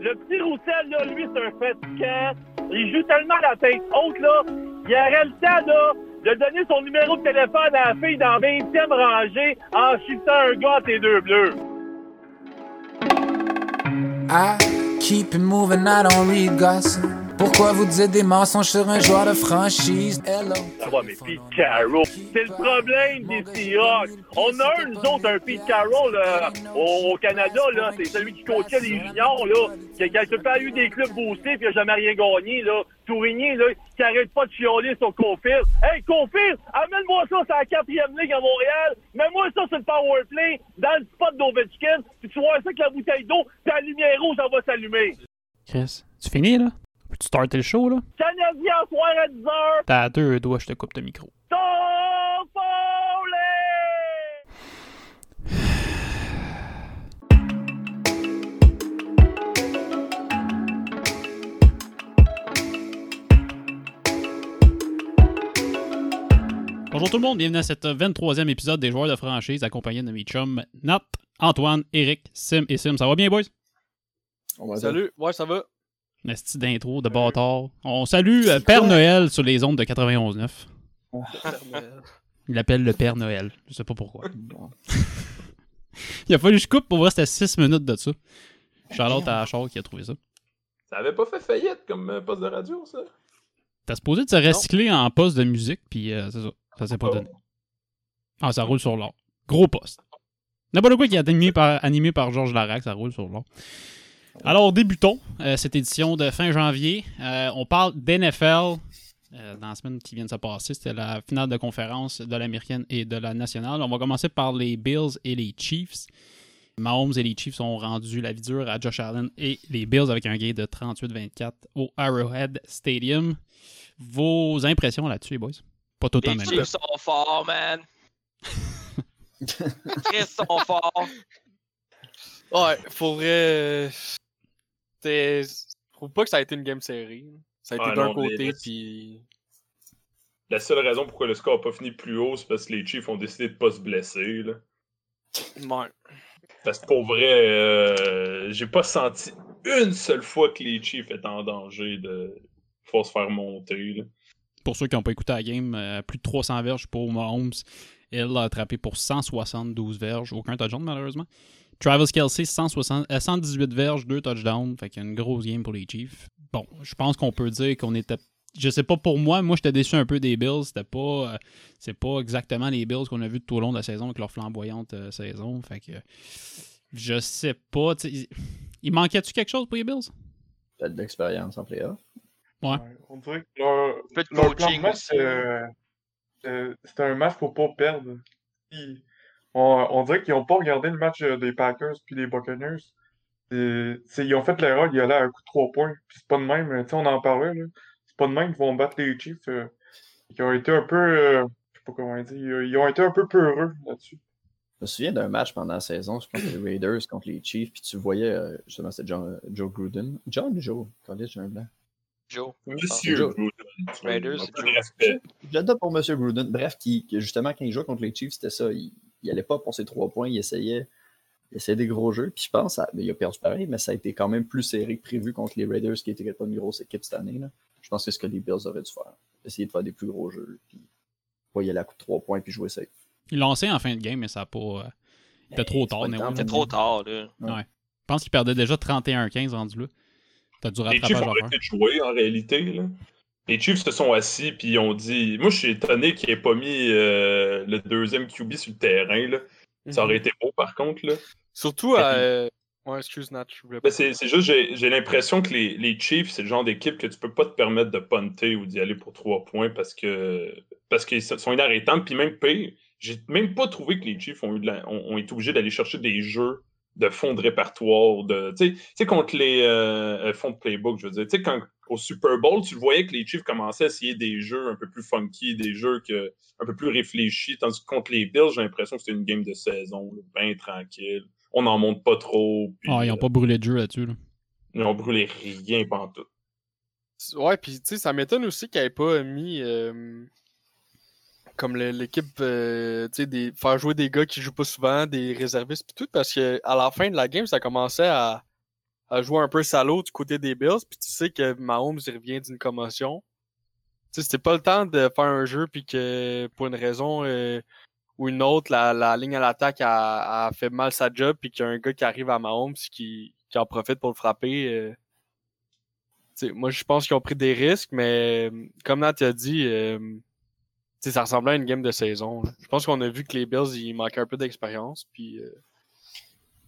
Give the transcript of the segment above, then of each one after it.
Le petit Roussel, là, lui, c'est un fatigant. Il joue tellement la tête haute, là. Il aurait le temps, là, de donner son numéro de téléphone à la fille dans 20e rangée en chutant un gars à tes deux bleus. I keep it moving, I don't read gossip. Pourquoi vous dites des mensonges sur un joueur de franchise? Hello. Ça va, mais Pete Carroll, c'est le problème des Seahawks. On a un, nous autres, un Pete Carroll là, au, Canada, là. C'est celui qui coachait les juniors, là. Qui, qui a temps eu des clubs boostés puis qui a jamais rien gagné, là. Tourigny, là, qui arrête pas de chialer sur Confir. Hey, Confir, amène-moi ça sur la quatrième ligue à Montréal. Mets-moi ça sur le power play, dans le spot d'Ovechkin. Puis tu vois ça que la bouteille d'eau, la lumière rouge, elle va s'allumer. Chris, tu finis là? Peux-tu starter le show là? Soir à 10h. T'as deux doigts, je te coupe le micro. Bonjour tout le monde, bienvenue à cet 23e épisode des joueurs de franchise accompagné de mes chums Nat, Antoine, Eric, Sim et Sim. Ça va bien, boys? Salut, ouais, ça va. Un style d'intro de bâtard. On salue euh, Père Noël sur les ondes de 91.9. Il l'appelle le Père Noël. Je sais pas pourquoi. Il a fallu que je coupe pour voir c'était 6 minutes de ça. Charlotte à Char qui a trouvé ça. Ça avait pas fait faillite comme euh, poste de radio, ça? T'as supposé de se recycler en poste de musique, puis euh, c'est ça. Ça s'est pas Oh. donné. Ah, ça roule sur l'or. Gros poste. N'importe quoi qui est animé par, animé par Georges Larac, ça roule sur l'or. Alors, débutons euh, cette édition de fin janvier. Euh, on parle d'NFL. euh, dans la semaine qui vient de se passer, c'était la finale de conférence de l'américaine et de la nationale. On va commencer par les Bills et les Chiefs. Mahomes et les Chiefs ont rendu la vie dure à Josh Allen et les Bills avec un gain de 38-24 au Arrowhead Stadium. Vos impressions là-dessus, les boys? Pas tout en Les même Chiefs temps. sont forts, man. Chris sont forts. Ouais, pour vrai. C'était- Je trouve pas que ça a été une game série. Ça a été Ah d'un mais côté, puis. La seule raison pourquoi le score n'a pas fini plus haut, c'est parce que les Chiefs ont décidé de pas se blesser. Là. Ouais. Parce que pour vrai, euh, j'ai pas senti une seule fois que les Chiefs étaient en danger de faut se faire monter. Là. Pour ceux qui n'ont pas écouté la game, euh, plus de 300 verges pour Mahomes. Elle l'a attrapé pour 172 verges. Aucun touchdown, malheureusement. Travis Kelsey, 160, euh, 118 verges, 2 touchdowns. Fait qu'il y a une grosse game pour les Chiefs. Bon, je pense qu'on peut dire qu'on était. Je sais pas pour moi, moi j'étais déçu un peu des Bills. C'était pas. euh, c'est pas exactement les Bills qu'on a vu tout au long de la saison avec leur flamboyante euh, saison. Fait que. Je sais pas. Il manquait-tu quelque chose pour les Bills? Peut-être de l'expérience en playoff. Ouais. On dirait que leur, leur plan de match, euh, euh, c'était un match pour pas perdre. Ils- on, on dirait qu'ils ont pas regardé le match euh, des Packers puis des Buccaneers. Et, ils ont fait l'erreur d'y aller à un coup de 3 points. Puis c'est pas de même, euh, tu sais, on en parlait, là. C'est pas de même qu'ils vont battre les Chiefs. euh, qui ont été un peu, euh, je sais pas comment dire, ils, ils ont été un peu peureux là-dessus. Je me souviens d'un match pendant la saison, je pense que les Raiders contre les Chiefs, puis tu voyais, euh, justement, c'était John- Joe Gruden. John ou Joe? Quand j'ai un blanc. Joe. Monsieur Joe. Gruden, Raiders, Joe. pour M. Gruden. Bref, qui, qui, justement, quand il jouait contre les Chiefs, c'était ça. Il, il allait pas pour ses trois points, il essayait, il essayait des gros jeux. Puis je pense, ça- mais il a perdu pareil, mais ça a été quand même plus serré que prévu contre les Raiders, qui étaient pas une grosse équipe cette année. Là. Je pense que c'est ce que les Bills auraient dû faire. Essayer de faire des plus gros jeux, puis pas y aller à coup de trois points, puis jouer safe. L'ont lancé en fin de game, mais ça a pas. euh, C'était trop tard, ouais. C'était trop tard, là. Je pense qu'il perdait déjà 31-15 rendu là. T'as du rattrapage à faire. jouer en réalité. Là. Les Chiefs se sont assis puis ils ont dit. Moi, je suis étonné qu'ils aient pas mis euh, le deuxième QB sur le terrain. Là. Ça aurait été beau par contre. Là. Surtout à. euh, Ouais, excuse Nat, je voulais pas. Ben, c'est juste, j'ai j'ai l'impression que les, les Chiefs, c'est le genre d'équipe que tu peux pas te permettre de punter ou d'y aller pour trois points parce que parce qu'ils sont inarrêtables. Puis même pire, j'ai même pas trouvé que les Chiefs ont, eu de la- ont, ont été obligés d'aller chercher des jeux de fonds de répertoire, de tu sais- tu sais, contre les euh, euh, fonds de playbook, je veux dire. Tu sais, quand au Super Bowl, tu le voyais que les Chiefs commençaient à essayer des jeux un peu plus funky, des jeux que, un peu plus réfléchis, tandis que contre les Bills, j'ai l'impression que c'était une game de saison, bien tranquille. On n'en monte pas trop. puis, Ah, ils ont pas brûlé de jeu là-dessus. Là. ils ont brûlé rien pendant tout. Ouais, puis tu sais, ça m'étonne aussi qu'il ait pas mis. euh, comme l'équipe, euh, faire jouer des gars qui jouent pas souvent, des réservistes pis tout, parce que à la fin de la game, ça commençait à, jouer un peu salaud du côté des Bills, puis tu sais que Mahomes revient d'une commotion. Tu sais, c'était pas le temps de faire un jeu puis que pour une raison euh, ou une autre, la, ligne à l'attaque a, a fait mal sa job puis qu'il y a un gars qui arrive à Mahomes qui, qui en profite pour le frapper. euh. Moi, je pense qu'ils ont pris des risques, mais comme Nat a dit, euh, ça ressemblait à une game de saison. là. Je pense qu'on a vu que les Bills, ils manquaient un peu d'expérience. Puis, euh,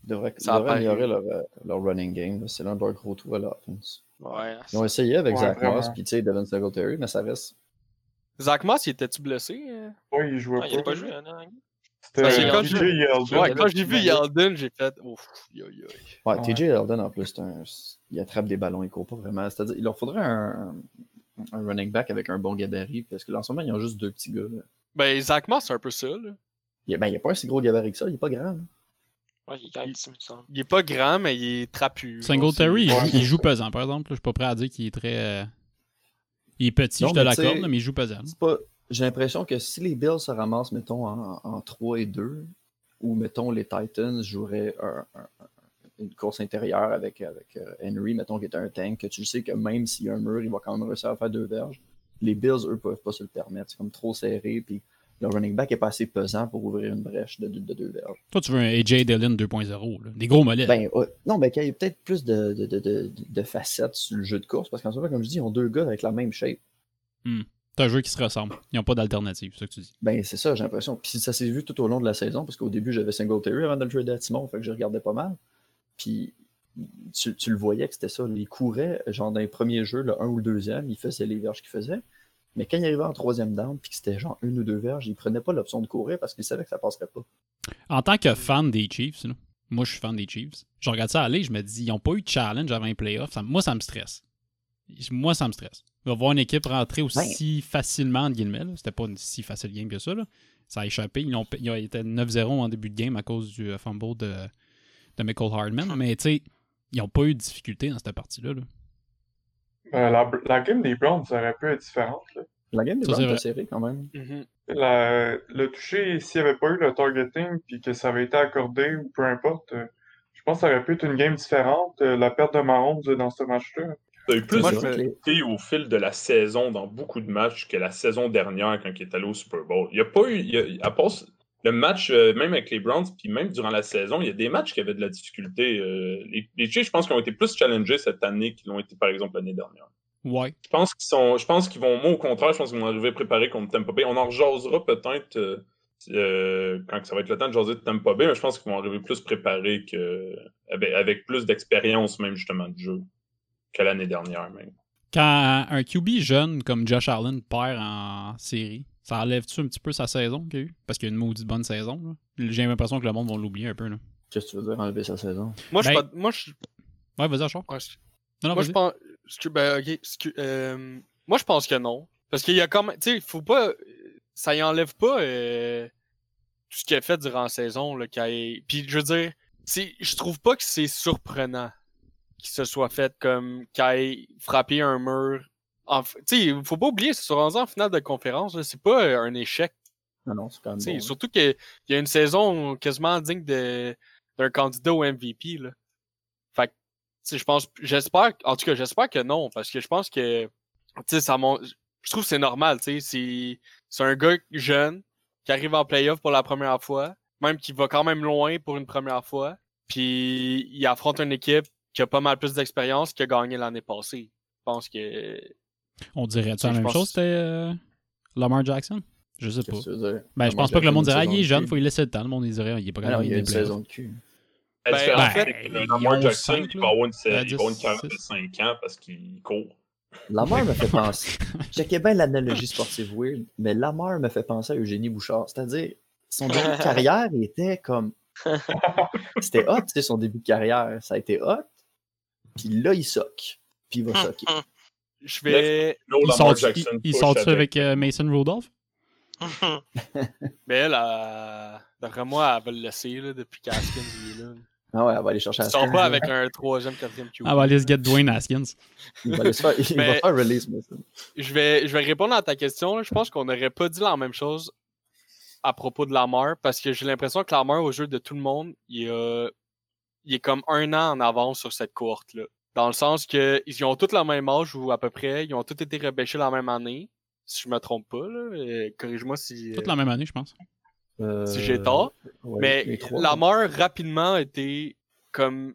Ils devraient, Ça ils devraient améliorer leur, euh, leur running game. C'est l'un de leurs gros trous à l'offense. Ouais. Ils ont essayé avec Ouais, Zach vraiment. Moss puis tu sais, Devin Singletary, mais ça reste. Zach Moss, il était-tu blessé? euh? Ouais, il jouait Ah, il a pas. pas joué, hein, non? C'était quand j'ai- Yeldon. Ouais, quand j'ai vu Yeldon, j'ai fait. Ouf, yo, yo. Ouais, Ouais. TJ Eldon en plus, c'est un... il attrape des ballons, il court pas vraiment. C'est-à-dire, il leur faudrait un, un running back avec un bon gabarit, parce que là, en ce moment, ils ont juste deux petits gars. là. Ben, Zach Moss, c'est un peu ça. Là. Il, ben, il a pas un si gros gabarit que ça, il est pas grand. là. Ouais, il est petit, il. Il est pas grand, mais il est trapu. Singletary, il, il joue pesant, par exemple. Je suis pas prêt à dire qu'il est très. euh, Il est petit, Non, je te mais l'accorde, mais il joue pesant. Pas... J'ai l'impression que si les Bills se ramassent, mettons, en, en 3 et 2, ou mettons, les Titans joueraient un- un- un- une course intérieure avec, avec euh, Henry, mettons, qui est un tank, que tu sais que même s'il y a un mur, il va quand même réussir à faire deux verges. Les Bills, eux, peuvent pas se le permettre. C'est comme trop serré, puis le running back est pas assez pesant pour ouvrir une brèche de, de, de deux verges. Toi, tu veux un AJ Dillon 2.0, là. des gros mollets. Ben, non, ben, qu'il y ait peut-être plus de, de, facettes sur le jeu de course, parce qu'en ce moment, comme je dis, ils ont deux gars avec la même shape. C'est un jeu qui se ressemble. Ils n'ont pas d'alternative, c'est ça que tu dis. Ben, c'est ça, j'ai l'impression. Puis ça s'est vu tout au long de la saison, parce qu'au début, j'avais Singletary avant de le trader à Timon, fait que je regardais pas mal. Puis tu, tu le voyais que c'était ça. Il courait, genre dans les premiers jeux, le 1 ou le deuxième, il faisait les verges qu'il faisait. Mais quand il arrivait en troisième down, puis que c'était genre une ou deux verges, il prenait pas l'option de courir parce qu'il savait que ça passerait pas. En tant que fan des Chiefs, là, moi je suis fan des Chiefs, je regarde ça aller, je me dis, ils n'ont pas eu de challenge avant les playoffs. Ça- moi, ça me stresse. Moi, ça me stresse. Voir une équipe rentrer aussi facilement, entre guillemets. C'était pas une si facile game que ça. là. Ça a échappé. Ils ont, ils ont été 9-0 en début de game à cause du euh, fumble de, de Michael Hardman. Mais tu sais, ils n'ont pas eu de difficulté dans cette partie-là. là. Euh, la, la game des Browns aurait pu être différente. là. La game des Browns vrai. était serrée quand même. Mhm. La- le toucher, s'il n'y avait pas eu le targeting puis que ça avait été accordé ou peu importe, euh, je pense que ça aurait pu être une game différente. Euh, la perte de Mahomes dans ce match-là. Il y a eu plus de difficultés au fil de la saison dans beaucoup de matchs que la saison dernière quand il est allé au Super Bowl. Il n'y a pas eu, il y a- à part le match, euh, même avec les Browns, puis même durant la saison, il y a des matchs qui avaient de la difficulté. Euh, les, les Chiefs, je pense qu'ils ont été plus challengés cette année qu'ils l'ont été, par exemple, l'année dernière. Ouais. Je pense qu'ils sont, je pense qu'ils vont, moi au contraire, je pense qu'ils vont arriver préparés contre Tampa Bay. On en rejasera peut-être euh, quand ça va être le temps de jaser de Tampa Bay, mais je pense qu'ils vont arriver plus préparés que, avec, avec plus d'expérience même justement de jeu que l'année dernière même. Quand un QB jeune comme Josh Allen perd en série, ça enlève-tu un petit peu sa saison qu'il a eu? Parce qu'il y a une maudite bonne saison. là. J'ai l'impression que le monde va l'oublier un peu. Là. Qu'est-ce que tu veux dire, enlever sa saison? Moi, je Ben- pas- moi, je Ouais, vas-y, Achard. ouais, je- Non, non, moi, vas-y. je pense. Ben, euh, moi, je pense que non. Parce qu'il y a quand même. Tu sais, faut pas. Ça y enlève pas euh, tout ce qu'il a fait durant la saison. Là, ait- Puis, je veux dire, c'est- je trouve pas que c'est surprenant qu'il se soit fait comme. qu'il ait frappé un mur. Tu sais, faut pas oublier, c'est sur rendu en finale de conférence. là, C'est pas euh, un échec. Non, non, c'est quand même bon. hein. Surtout qu'il y a une saison quasiment digne de- d'un candidat au MVP. Là. Fait que, je pense, j'espère, en tout cas, j'espère que non, parce que je pense que, ça je trouve que c'est normal, tu sais, c'est, c'est un gars jeune qui arrive en playoff pour la première fois, même qui va quand même loin pour une première fois, puis il affronte une équipe qui a pas mal plus d'expérience qui a gagné l'année passée. Je pense que, On dirait-tu la même pense- chose, c'était euh, Lamar Jackson? Je sais pas. Ben, je pense pas que le monde dirait, ah, il est jeune, faut lui laisser le temps. Le monde il dirait, il est pas non, capable il a une saison de cul. Ben, différence, en fait, c'est que ils Lamar Jackson, il va avoir une, carrière de six. 5 ans parce qu'il court. Lamar me fait penser. Checkez bien l'analogie sportive weird, mais Lamar me fait penser à Eugénie Bouchard. C'est-à-dire, son début de carrière il était comme. C'était hot, tu sais, son début de carrière. Ça a été hot. Puis là, il soque. Puis il va socker. Je vais, No, Il Lamar sort- Jackson il- il push sort-tu avec euh, Mason Rudolph? mais elle, elle, d'après moi, elle va le laisser, là, depuis qu'Askins est là. Ah ouais, elle va aller chercher Ils à sont pas avec un troisième, quatrième QB. Ah, bah, let's get Dwayne Haskins. Il va, aller se faire, il Mais- va faire release, Mason. Je vais, je vais répondre à ta question. là. Je pense qu'on n'aurait pas dit la même chose à propos de Lamar parce que j'ai l'impression que Lamar, au jeu de tout le monde, il, a- il est comme un an en avance sur cette cohorte-là. Dans le sens que ils ont tous la même âge ou à peu près, ils ont tous été repêchés la même année, si je me trompe pas. Là. Euh, Corrige-moi si, Toute la même année, je pense. Euh, si j'ai tort. ouais, Mais Lamar rapidement a été comme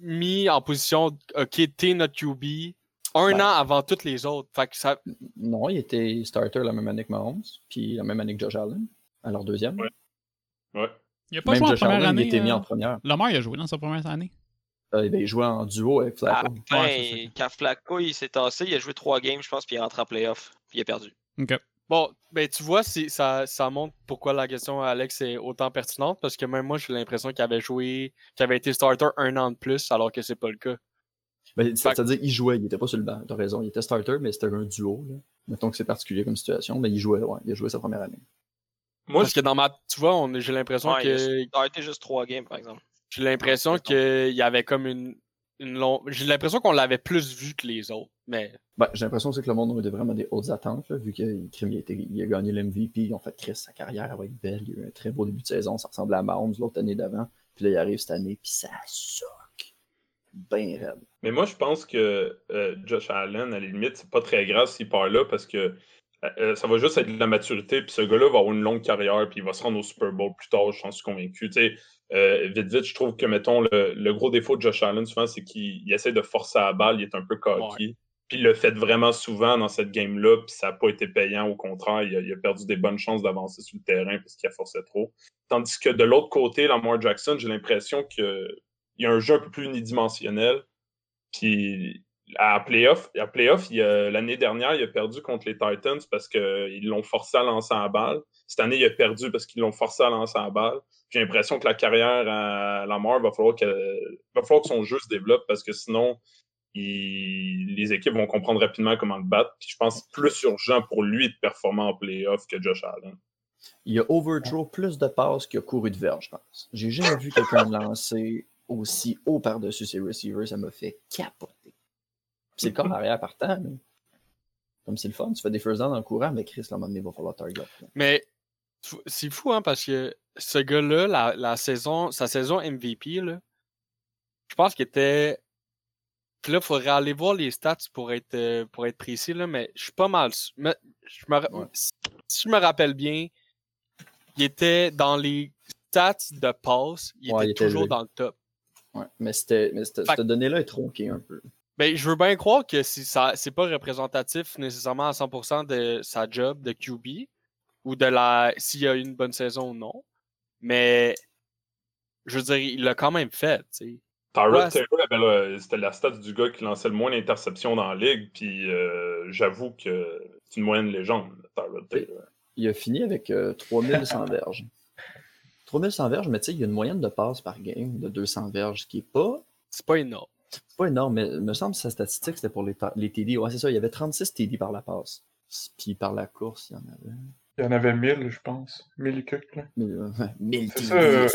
mis en position OK, t'es notre QB un Ben. an avant toutes les autres. Fait que ça. Non, il était starter la même année que Mahomes, puis la même année que Josh Allen, à leur deuxième. Ouais. Ouais. Il a pas Même joué en Josh première Allen, année. il était mis euh, en première. Lamar, il a joué dans sa première année. Euh, ben, il jouait en duo avec Flacco. Ouais, c'est ça. quand Flacco il s'est tassé, il a joué trois games, je pense, puis il est rentré en playoff. Puis il a perdu. Ok. Bon, ben tu vois, ça, ça montre pourquoi la question à Alex est autant pertinente, parce que même moi, j'ai l'impression qu'il avait joué, qu'il avait été starter un an de plus, alors que c'est pas le cas. Ben, C'est-à-dire, il jouait, il était pas sur le banc. T'as raison, il était starter, mais c'était un duo. Là. Mettons que c'est particulier comme situation, mais il jouait, ouais, il a joué sa première année. Moi, Parce que dans ma. Tu vois, j'ai l'impression Ouais, que. il a été juste trois games, par exemple. J'ai l'impression Ouais, qu'il y avait comme une. une long... J'ai l'impression qu'on l'avait plus vu que les autres. Mais Ben, j'ai l'impression aussi que le monde a vraiment des hautes attentes, là, vu qu'il il a, été- il a gagné l'MVP, ils ont fait Chris, sa carrière elle va être belle, il a eu un très beau début de saison, ça ressemblait à Mahomes l'autre année d'avant, puis là il arrive cette année, puis ça soque. Ben raide. Mais moi, je pense que euh, Josh Allen, à la limite, c'est pas très grave s'il part là parce que euh, euh, ça va juste être de la maturité. Puis ce gars-là va avoir une longue carrière, puis il va se rendre au Super Bowl plus tard, je suis convaincu. Tu sais, euh, vite, vite, je trouve que, mettons, le, le gros défaut de Josh Allen, souvent, c'est qu'il il essaie de forcer à la balle, il est un peu cocky. Puis il le fait vraiment souvent dans cette game-là, puis ça n'a pas été payant. Au contraire, il a, il a perdu des bonnes chances d'avancer sur le terrain parce qu'il a forcé trop. Tandis que de l'autre côté, Lamar Jackson, j'ai l'impression qu'il y a un jeu un peu plus unidimensionnel. Puis à playoff, à l'année dernière, il a perdu contre les Titans parce qu'ils l'ont forcé à lancer la balle. Cette année, il a perdu parce qu'ils l'ont forcé à lancer la balle. J'ai l'impression que la carrière à Lamar va falloir que, va falloir que son jeu se développe parce que sinon, les équipes vont comprendre rapidement comment le battre. Je pense plus urgent pour lui de performer en playoff que Josh Allen. Il a overthrow plus de passes qu'il a couru de verge, je pense. J'ai jamais vu quelqu'un lancer aussi haut par-dessus ses receivers, ça m'a fait capoter. C'est le corps arrière partant, mais comme c'est le fun, tu fais des first down en courant, mais Chris, là, à un moment donné, il va falloir target. là. Mais c'est fou, hein, parce que ce gars-là, la, la saison, sa saison MVP, là, je pense qu'il était. Puis là, il faudrait aller voir les stats pour être, euh, pour être précis, là, mais je suis pas mal. mais je me, Ouais. si je me rappelle bien, il était dans les stats de passe, il Ouais, était il toujours dans le top. Ouais, mais cette donnée-là est tronquée un peu. Ben, je veux bien croire que si ça c'est pas représentatif nécessairement à 100% de sa job de QB ou de la s'il a eu une bonne saison ou non. Mais je veux dire, il l'a quand même fait, tu sais. Tyrod Taylor, avait le- c'était la stat du gars qui lançait le moins d'interceptions dans la ligue, puis euh, j'avoue que c'est une moyenne légende, Tyrod Taylor. Il a fini avec euh, 3100 verges. 3100 verges, mais tu sais, il y a une moyenne de passes par game de 200 verges, ce qui est pas, C'est pas énorme. C'est pas énorme, mais il me semble que sa statistique, c'était pour les, les TD. Ouais, c'est ça, il y avait 36 TD par la passe. Puis par la course, il y en avait. Il y en avait 1000, je pense. 1000 et quelques, là. Mais, euh, 1000 C'est TD. ça, euh,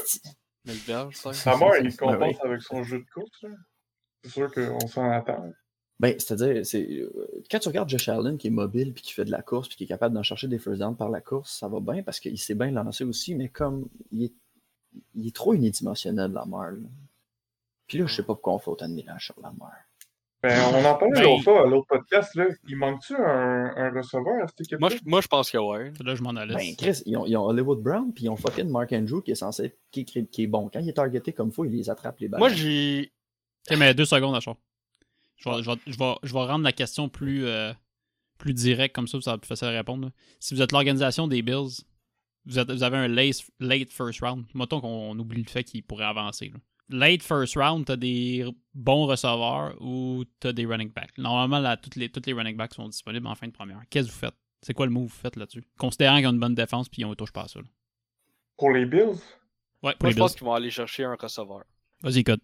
verge, ça. Sa mort, il compense ouais. avec son jeu de course, là. C'est sûr qu'on s'en attend. Ben, c'est-à-dire, c'est, euh, quand tu regardes Josh Allen qui est mobile puis qui fait de la course puis qui est capable d'en chercher des first downs par la course, ça va bien parce qu'il sait bien lancer aussi, mais comme il est, il est trop unidimensionnel, Lamar. Là. Puis là, je sais pas pourquoi on fait autant de mélange sur Lamar. Ben, on en parlait Ben, l'autre fois à l'autre podcast, là. Il manque-tu un, un receveur à cette équipe-là? Moi, je, moi, je pense que ouais. Là, je m'en allais. Ben, Chris, ils ont, ils ont Hollywood Brown puis ils ont fucking Mark Andrew qui est censé, qui, qui- qui est bon. Quand il est targeté comme faut, il les attrape les balles. Moi, j'ai. Ok, mais deux secondes, Achard. Je vais, je, vais, je, vais, je vais rendre la question plus, euh, plus directe, comme ça, ça va être plus facile à répondre. là. Si vous êtes l'organisation des Bills, vous, êtes- vous avez un late, late first round. Mettons qu'on oublie le fait qu'ils pourraient avancer. là. Late first round, t'as des bons receveurs ou t'as des running backs. Normalement, là, toutes, les, toutes les running backs sont disponibles en fin de première. Qu'est-ce que vous faites? C'est quoi le move que vous faites là-dessus? Considérant qu'ils ont une bonne défense puis on ne touche pas à ça. là. Pour les Bills? Ouais, pour Moi, les je pense qu'ils vont aller chercher un receveur. Vas-y, code.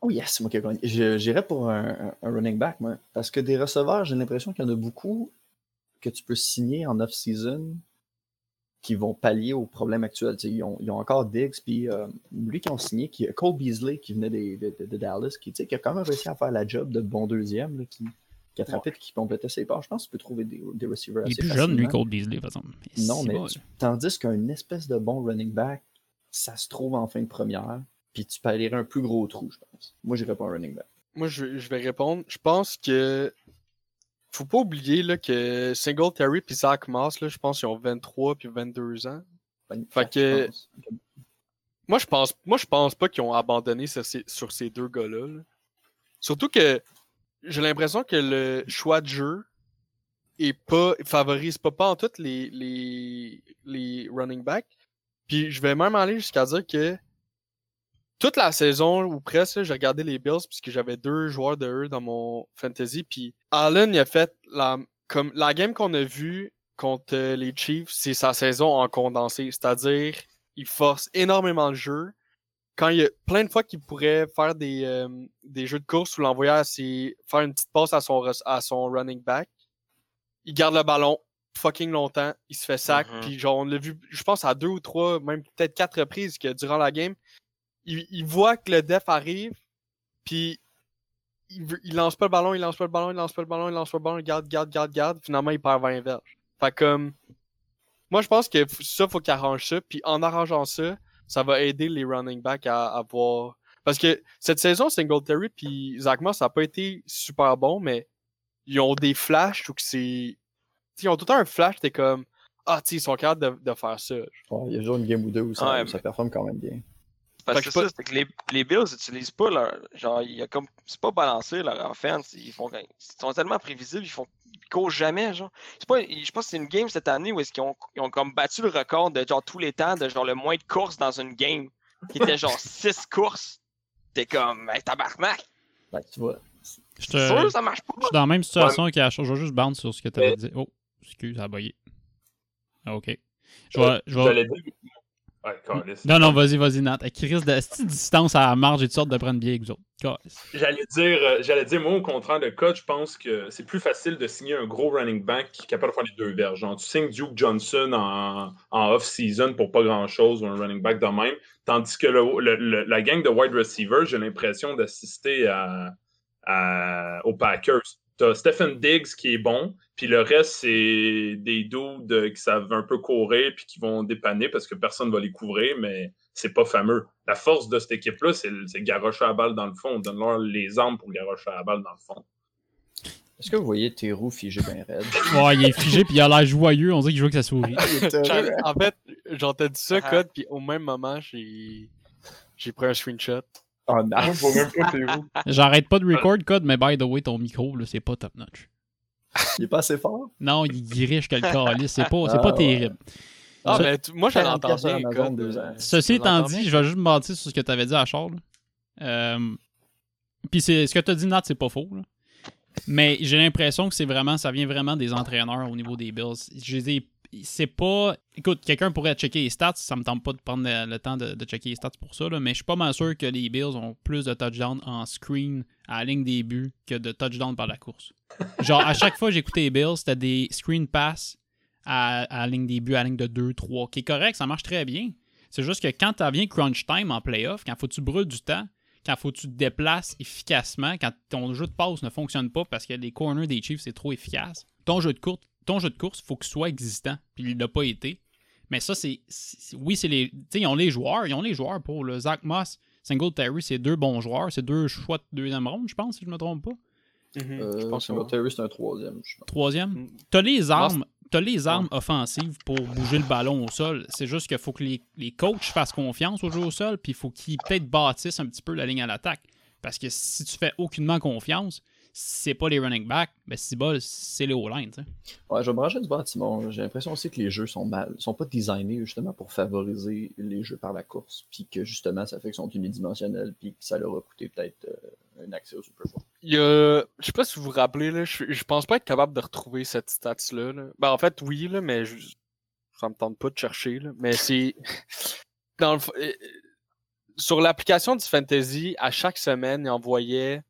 Oh yes, c'est moi qui ai gagné. J'irais pour un, un- un running back, moi. Parce que des receveurs, j'ai l'impression qu'il y en a beaucoup que tu peux signer en off-season qui vont pallier actuels. Tu sais, ils, ont, ils ont encore Diggs, puis euh, lui qui ont signé, qui, Cole Beasley qui venait des- de, de- de Dallas, qui, tu sais, qui a quand même réussi à faire la job de bon deuxième, là, qui, qui attrapait et qui complétait ses parts. Je pense que tu peux trouver des, des receivers Il est assez plus jeune, lui. Cole Beasley, par exemple. Non, mais bon. tu- tandis qu'un espèce de bon running back, ça se trouve en fin de première, puis tu palierais un plus gros trou, je pense. Moi, j'irais pas un running back. Moi, je, je vais répondre. Je pense que. Faut pas oublier là, que Singletary et Zach Moss, là, je pense qu'ils ont 23 puis 22 ans. Fait que-. Moi, je pense, moi, je pense pas qu'ils ont abandonné sur ces, sur ces deux gars-là. là. Surtout que j'ai l'impression que le choix de jeu est pas, favorise pas, pas en tout les, les, les running backs. Puis je vais même aller jusqu'à dire que toute la saison ou presque, j'ai regardé les Bills puisque j'avais deux joueurs de eux dans mon fantasy. Puis Allen, il a fait la, comme la game qu'on a vue contre euh, les Chiefs, c'est sa saison en condensé. C'est-à-dire, il force énormément le jeu. Quand il y a plein de fois qu'il pourrait faire des, euh, des jeux de course ou l'envoyer à ses, faire une petite passe à son, à son running back, il garde le ballon fucking longtemps, il se fait sac, Mhm. puis genre on l'a vu, je pense à deux ou trois, même peut-être quatre reprises que durant la game, il, il voit que le def arrive, puis il, lance pas le ballon, il lance pas le ballon, il lance pas le ballon, il lance pas le ballon, il garde, garde, garde, garde, finalement il perd 20 verges. Fait comme, moi je pense que ça, faut qu'il arrange ça, puis en arrangeant ça, ça va aider les running backs à avoir. Parce que cette saison, Singletary puis Zach Moss, ça n'a pas été super bon, mais ils ont des flashs ou que c'est. Ils ont tout le temps un flash, t'es comme Ah, tu sais, ils sont capables de, de faire ça. Ouais, il y a toujours une game ou deux où ça, Ouais, où ça performe quand même bien. Parce que que c'est pas- ça, c'est que les, les Bills n'utilisent pas leur. Genre, il y a comme. C'est pas balancé leur offense. Ils font. Ils sont tellement prévisibles, ils font. Ils courent jamais, genre. C'est pas. Je pense que c'est une game cette année où est-ce qu'ils ont, ils ont comme battu le record de genre tous les temps de genre le moins de courses dans une game. Qui était genre 6 courses. T'es comme. Hey, tabarnak! Ben, tu vois. Je te- sûr, ça marche pas! je suis dans la même situation qu'à Je vais juste bounce sur ce que tu avais dit. Oh, excuse, ça a bugué. Ah, ok. Je vais. je vais- Non, non, vas-y, vas-y, Nat. Chris, de cette distance à la marge et de sorte de prendre bien avec vous autres? J'allais dire, euh, j'allais dire, moi, au contraire de Code, je pense que c'est plus facile de signer un gros running back qui est capable de faire les deux verges. Genre, tu signes Duke Johnson en, en off-season pour pas grand-chose ou un running back de même. Tandis que le- le- le- la gang de wide receivers, j'ai l'impression d'assister à, à- aux Packers. T'as Stephen Diggs qui est bon, puis le reste, c'est des dudes euh, qui savent un peu courir puis qui vont dépanner parce que personne va les couvrir, mais c'est pas fameux. La force de cette équipe-là, c'est c'est garocher la balle dans le fond. Donne-leur les armes pour garocher la balle dans le fond. Est-ce que vous voyez tes roues figées bien raides? Ouais, il est figé puis il a l'air joyeux. On dirait qu'il joue avec sa souris. J'en- en fait, dit ça, Ah. Code, puis au même moment, j'ai. J'ai pris un screenshot. Oh, Moi, je vois même pas tes roues. J'arrête pas de record code, mais by the way, ton micro, là, c'est pas top notch. Il est pas assez fort? Non, il riche que le calice. C'est pas, c'est Ah, pas ouais. terrible. Ah, mais tu- moi, je 40 l'entends piastres sur bien, euh, ans. Ceci étant dit, je vais juste me bâtir sur ce que tu avais dit à Charles. Euh, Puis c'est- ce que tu as dit, Nat, c'est pas faux. là. Mais j'ai l'impression que c'est vraiment, ça vient vraiment des entraîneurs au niveau des Bills. Je les ai- c'est pas. Écoute, quelqu'un pourrait checker les stats. Ça me tente pas de prendre le, temps de, checker les stats pour ça, là, mais je suis pas mal sûr que les Bills ont plus de touchdowns en screen à la ligne des buts que de touchdowns par la course. Genre, à chaque fois que j'écoutais les Bills, c'était des screen pass à, à la ligne des buts, à la ligne de 2, 3, qui est correct, ça marche très bien. C'est juste que quand tu vient crunch time en playoff, quand faut que tu brûles du temps, quand faut que tu te déplaces efficacement, quand ton jeu de passe ne fonctionne pas parce que les corners des Chiefs c'est trop efficace, ton jeu de course, ton jeu de course, faut qu'il soit existant, puis il l'a pas été. Mais ça, c'est. Oui, c'est les. Tu sais, ils ont les joueurs, ils ont les joueurs pour le Zach Moss, Singletary, c'est deux bons joueurs, c'est deux choix de deuxième ronde, je pense, si je me trompe pas. Mhm, je Euh, pense que oui. Singletary, c'est un troisième, je pense. Troisième. Mm. T'as les armes. T'as les armes offensives pour bouger le ballon au sol. C'est juste qu'il faut que les, les coachs fassent confiance au jeu au sol, puis il faut qu'ils peut-être bâtissent un petit peu la ligne à l'attaque. Parce que si tu fais aucunement confiance, c'est pas les running backs, ben si bol, c'est les O-line. Ouais, je vais me brancher du bâtiment. J'ai l'impression aussi que les jeux sont mal, sont pas designés justement pour favoriser les jeux par la course, puis que justement ça fait qu'ils sont unidimensionnels, puis que ça leur a coûté peut-être euh, un accès au Super Bowl. Il y a... Je sais pas si vous vous rappelez, là, je, je pense pas être capable de retrouver cette stats-là. là. Ben, en fait, oui, là, mais je... ça me tente pas de chercher. Là. Mais c'est. Dans le... euh, Sur l'application du Fantasy, à chaque semaine, il envoyait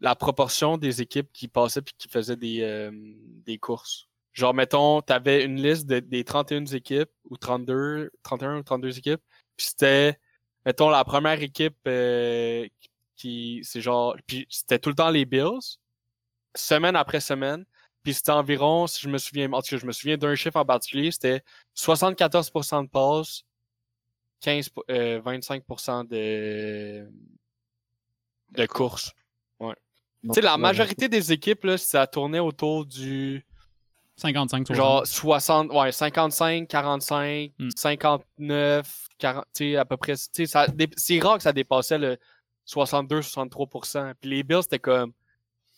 la proportion des équipes qui passaient puis qui faisaient des, euh, des courses. Genre, mettons, t'avais une liste de- des 31 équipes, ou 32, 31 ou 32 équipes, puis c'était, mettons, la première équipe euh, qui, c'est genre, puis c'était tout le temps les Bills. semaine après semaine. Puis c'était environ, si je me souviens, en tout cas, je me souviens d'un chiffre en particulier, c'était 74% de passes, 15, euh, 25% de, de courses. Ouais. Tu sais, la majorité des équipes, là, ça tournait autour du 55 sur genre 60, ouais, 55, 45, Hmm. 59, 40, tu sais, à peu près. ça C'est rare que ça dépassait le 62-63%. Puis les Bills, c'était comme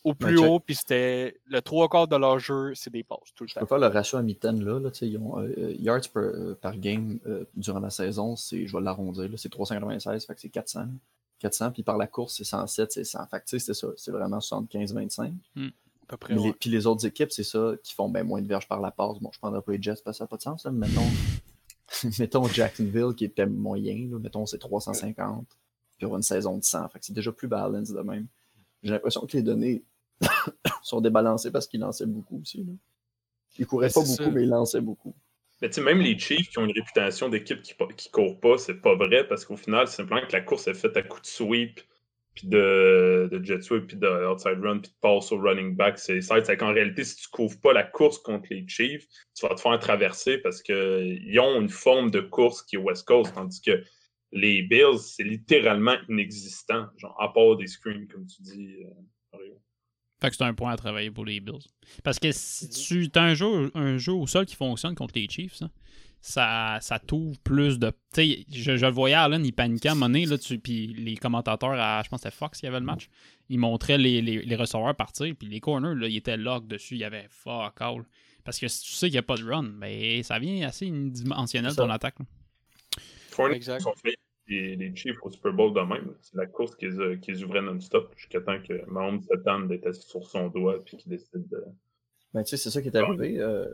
au plus check. haut, puis c'était le trois quarts de leur jeu, c'est des passes tout le Je peux temps. faire le ratio à mi-temps là. là tu sais, ils ont, euh, yards per, euh, par game euh, durant la saison, c'est, je vais l'arrondir, là, c'est 396, fait que c'est 400. 400, puis par la course, c'est 107, c'est 100. Fait que tu sais, c'est ça, c'est vraiment 75-25. À peu près. Mais les- ouais. Puis les autres équipes, c'est ça, qui font ben, moins de verges par la passe. Bon, je prendrai pas les Jets parce que ça n'a pas de sens, là, mais mettons, mettons Jacksonville qui était moyen, là, mettons c'est 350, puis on a une saison de 100. Fait que c'est déjà plus balance de même. J'ai l'impression que les données sont débalancées parce qu'ils lançaient beaucoup aussi. Là. Ils couraient pas beaucoup, ça. mais ils lançaient beaucoup. Mais tu sais, même les Chiefs qui ont une réputation d'équipe qui, qui court pas, c'est pas vrai parce qu'au final, c'est simplement que la course est faite à coup de sweep, puis de, de jet sweep, puis de outside run, puis de pass au running back. C'est ça. C'est qu'en réalité, si tu couvres pas la course contre les Chiefs, tu vas te faire traverser parce qu'ils ont une forme de course qui est West Coast, tandis que les Bills, c'est littéralement inexistant, genre à part des screens, comme tu dis. euh. Fait que c'est un point à travailler pour les Bills. Parce que si tu as un jeu, un jeu au sol qui fonctionne contre les Chiefs, hein, ça, ça t'ouvre plus de. Tu sais, je, je le voyais Allen, il paniquait à un moment donné, là, tu- puis les commentateurs, à, je pense que c'était Fox qui avait le match, ils montraient les, les, les receveurs partir, puis les corners, là, ils étaient lock dessus, il y avait fuck all. Parce que si tu sais qu'il n'y a pas de run, ben, ça vient assez ça. ton attaque. là. Exact. Les, les Chiefs au Super Bowl de même. C'est la course qui les, a- qui les ouvrait non-stop jusqu'à temps que Mahomes s'attende d'être sur son doigt puis qu'il décide de. Ben, tu sais, c'est ça qui est arrivé euh,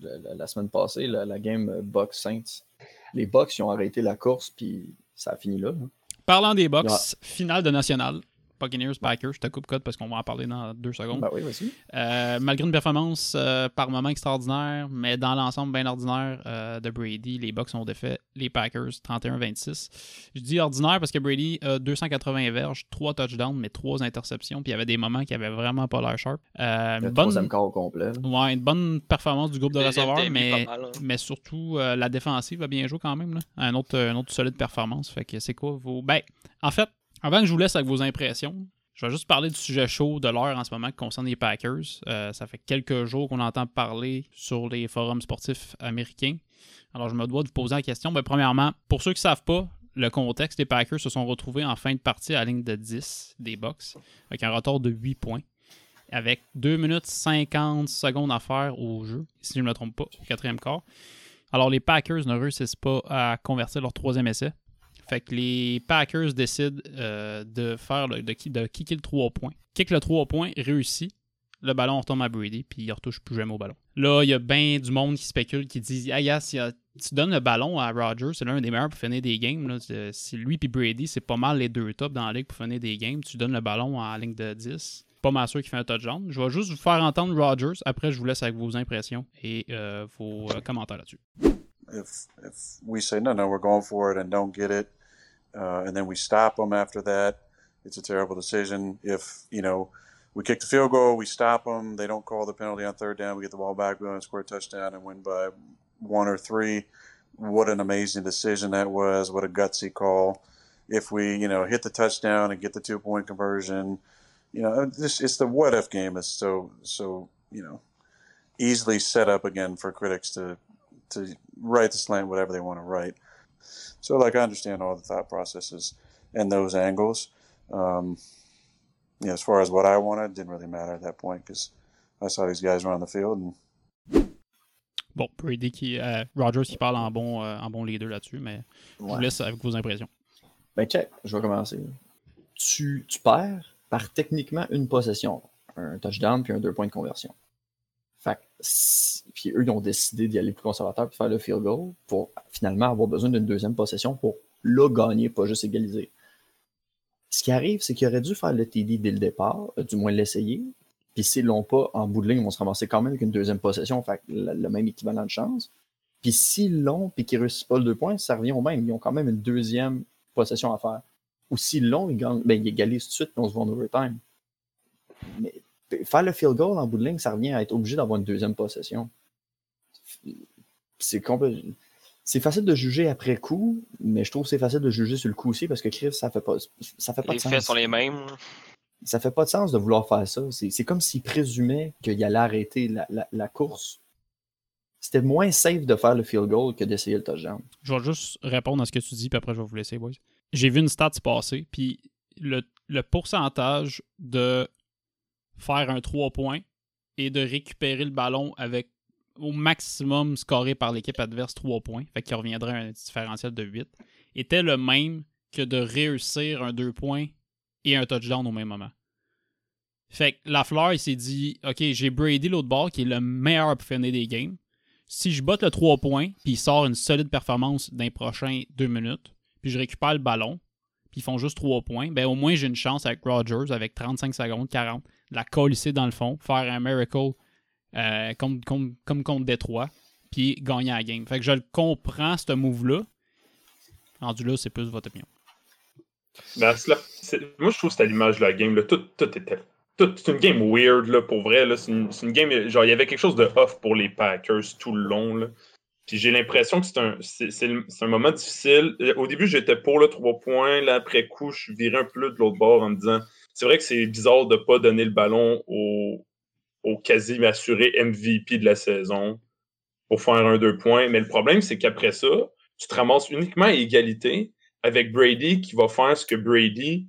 la, la- la semaine passée, la, la game euh, Bucks Saints. Les Bucks, ils ont arrêté la course, puis ça a fini là. là. Parlant des box, finale de national. Buccaneers, Packers, je te coupe code parce qu'on va en parler dans deux secondes. Ben oui, vas-y. Euh, malgré une performance euh, par moment extraordinaire, mais dans l'ensemble bien ordinaire euh, de Brady, les Bucks ont défait les Packers 31-26. Je dis ordinaire parce que Brady a 280 verges, 3 touchdowns, mais 3 interceptions, puis il y avait des moments qui avaient vraiment pas l'air sharp. Euh, Le troisième bonne, au complet. ouais, une bonne performance du groupe de receveurs, mais, mal, hein. mais surtout euh, la défensive a bien joué quand même. Là. Un, autre, un autre solide performance. Fait que c'est quoi vos. Ben, en fait, avant que je vous laisse avec vos impressions, je vais juste parler du sujet chaud de l'heure en ce moment qui concerne les Packers. Euh, ça fait quelques jours qu'on entend parler sur les forums sportifs américains. Alors, je me dois de vous poser la question. Ben, premièrement, pour ceux qui ne savent pas, le contexte, les Packers se sont retrouvés en fin de partie à la ligne de 10 des Bucks, avec un retard de 8 points, avec 2 minutes 50 secondes à faire au jeu, si je ne me trompe pas, au quatrième quart. Alors, les Packers ne réussissent pas à convertir leur troisième essai. Fait que les Packers décident euh, de faire le- de, de kicker le 3 points. Kick le 3 points, réussit. Le ballon retombe à Brady, puis il ne retouche plus jamais au ballon. Là, il y a bien du monde qui spécule, qui dit Ah, yes, tu donnes le ballon à Rodgers, c'est l'un des meilleurs pour finir des games. Si lui et Brady, c'est pas mal les deux tops dans la ligue pour finir des games. Tu donnes le ballon à la ligne de 10. Pas mal sûr qu'il fait un touchdown. Je vais juste vous faire entendre Rodgers. Après, je vous laisse avec vos impressions et euh, vos euh, commentaires là-dessus. if if we say no, no, we're going for it and don't get it, uh, and then we stop them after that, it's a terrible decision. If you know we kick the field goal, we stop them, they don't call the penalty on third down, we get the ball back, we and score a touchdown and win by one or three. What an amazing decision that was! What a gutsy call. If we you know hit the touchdown and get the two point conversion, you know this it's the what if game is so so you know easily set up again for critics to to write the slant whatever they want to write. So, like, I understand all the thought processes and those angles. Um, yeah, as far as what I wanted, didn't really matter at that point because I saw these guys run the field and Bon, Brady qui. euh, Rodgers qui parle en bon, euh, en bon leader là-dessus, mais je vous laisse avec vos impressions. Ben check, je vais commencer. Tu, tu perds par techniquement une possession. Un touchdown puis un deux points de conversion. Fait puis eux, ils ont décidé d'y aller plus conservateur puis faire le field goal pour finalement avoir besoin d'une deuxième possession pour là gagner, pas juste égaliser. Ce qui arrive, c'est qu'ils auraient dû faire le TD dès le départ, euh, du moins l'essayer. Puis s'ils l'ont pas, en bout de ligne, ils vont se ramasser quand même avec une deuxième possession, fait le, même équivalent de chance. Puis s'ils l'ont, puis qu'ils réussissent pas le deux points, ça revient au même. Ils ont quand même une deuxième possession à faire. Ou s'ils l'ont, ils ben, ils égalisent tout de suite, puis on se voit en overtime. Faire le field goal en bout de ligne, ça revient à être obligé d'avoir une deuxième possession. C'est complè- C'est facile de juger après coup, mais je trouve que c'est facile de juger sur le coup aussi parce que Chris, ça fait pas, ça fait pas Les de faits sens. sont les mêmes. Ça fait pas de sens de vouloir faire ça. C'est c'est comme s'il présumait qu'il allait arrêter la, la- la course. C'était moins safe de faire le field goal que d'essayer le touchdown. Je vais juste répondre à ce que tu dis, puis après, je vais vous laisser, boys. J'ai vu une stat se passer, puis le, le pourcentage de faire un 3 points et de récupérer le ballon avec au maximum scoré par l'équipe adverse 3 points, fait qu'il reviendrait à un différentiel de 8, était le même que de réussir un 2 points et un touchdown au même moment. Fait que Lafleur, il s'est dit Ok, j'ai Brady l'autre bord qui est le meilleur pour finir des games. Si je botte le 3 points, puis il sort une solide performance dans les prochains 2 minutes, puis je récupère le ballon, puis ils font juste 3 points, ben au moins j'ai une chance avec Rodgers, avec 35 secondes, 40, de la colisser dans le fond, faire un miracle euh, comme, comme, contre Détroit, puis gagner la game. Fait que je le comprends, ce move-là. Rendu là, c'est plus votre opinion. Ben, Moi, je trouve que c'est à l'image de la game. Là. Tout, tout était. C'est une game weird, là, pour vrai. C'est une, une game. Genre, il y avait quelque chose de off pour les Packers tout le long. Puis j'ai l'impression que c'est un, moment difficile. Euh, Au début, j'étais pour le 3 points. Là, après coup, je viré un peu de l'autre bord en me disant c'est vrai que c'est bizarre de ne pas donner le ballon au, quasi assuré MVP de la saison pour faire un 2 points. Mais le problème, c'est qu'après ça, tu te ramasses uniquement à égalité avec Brady qui va faire ce que Brady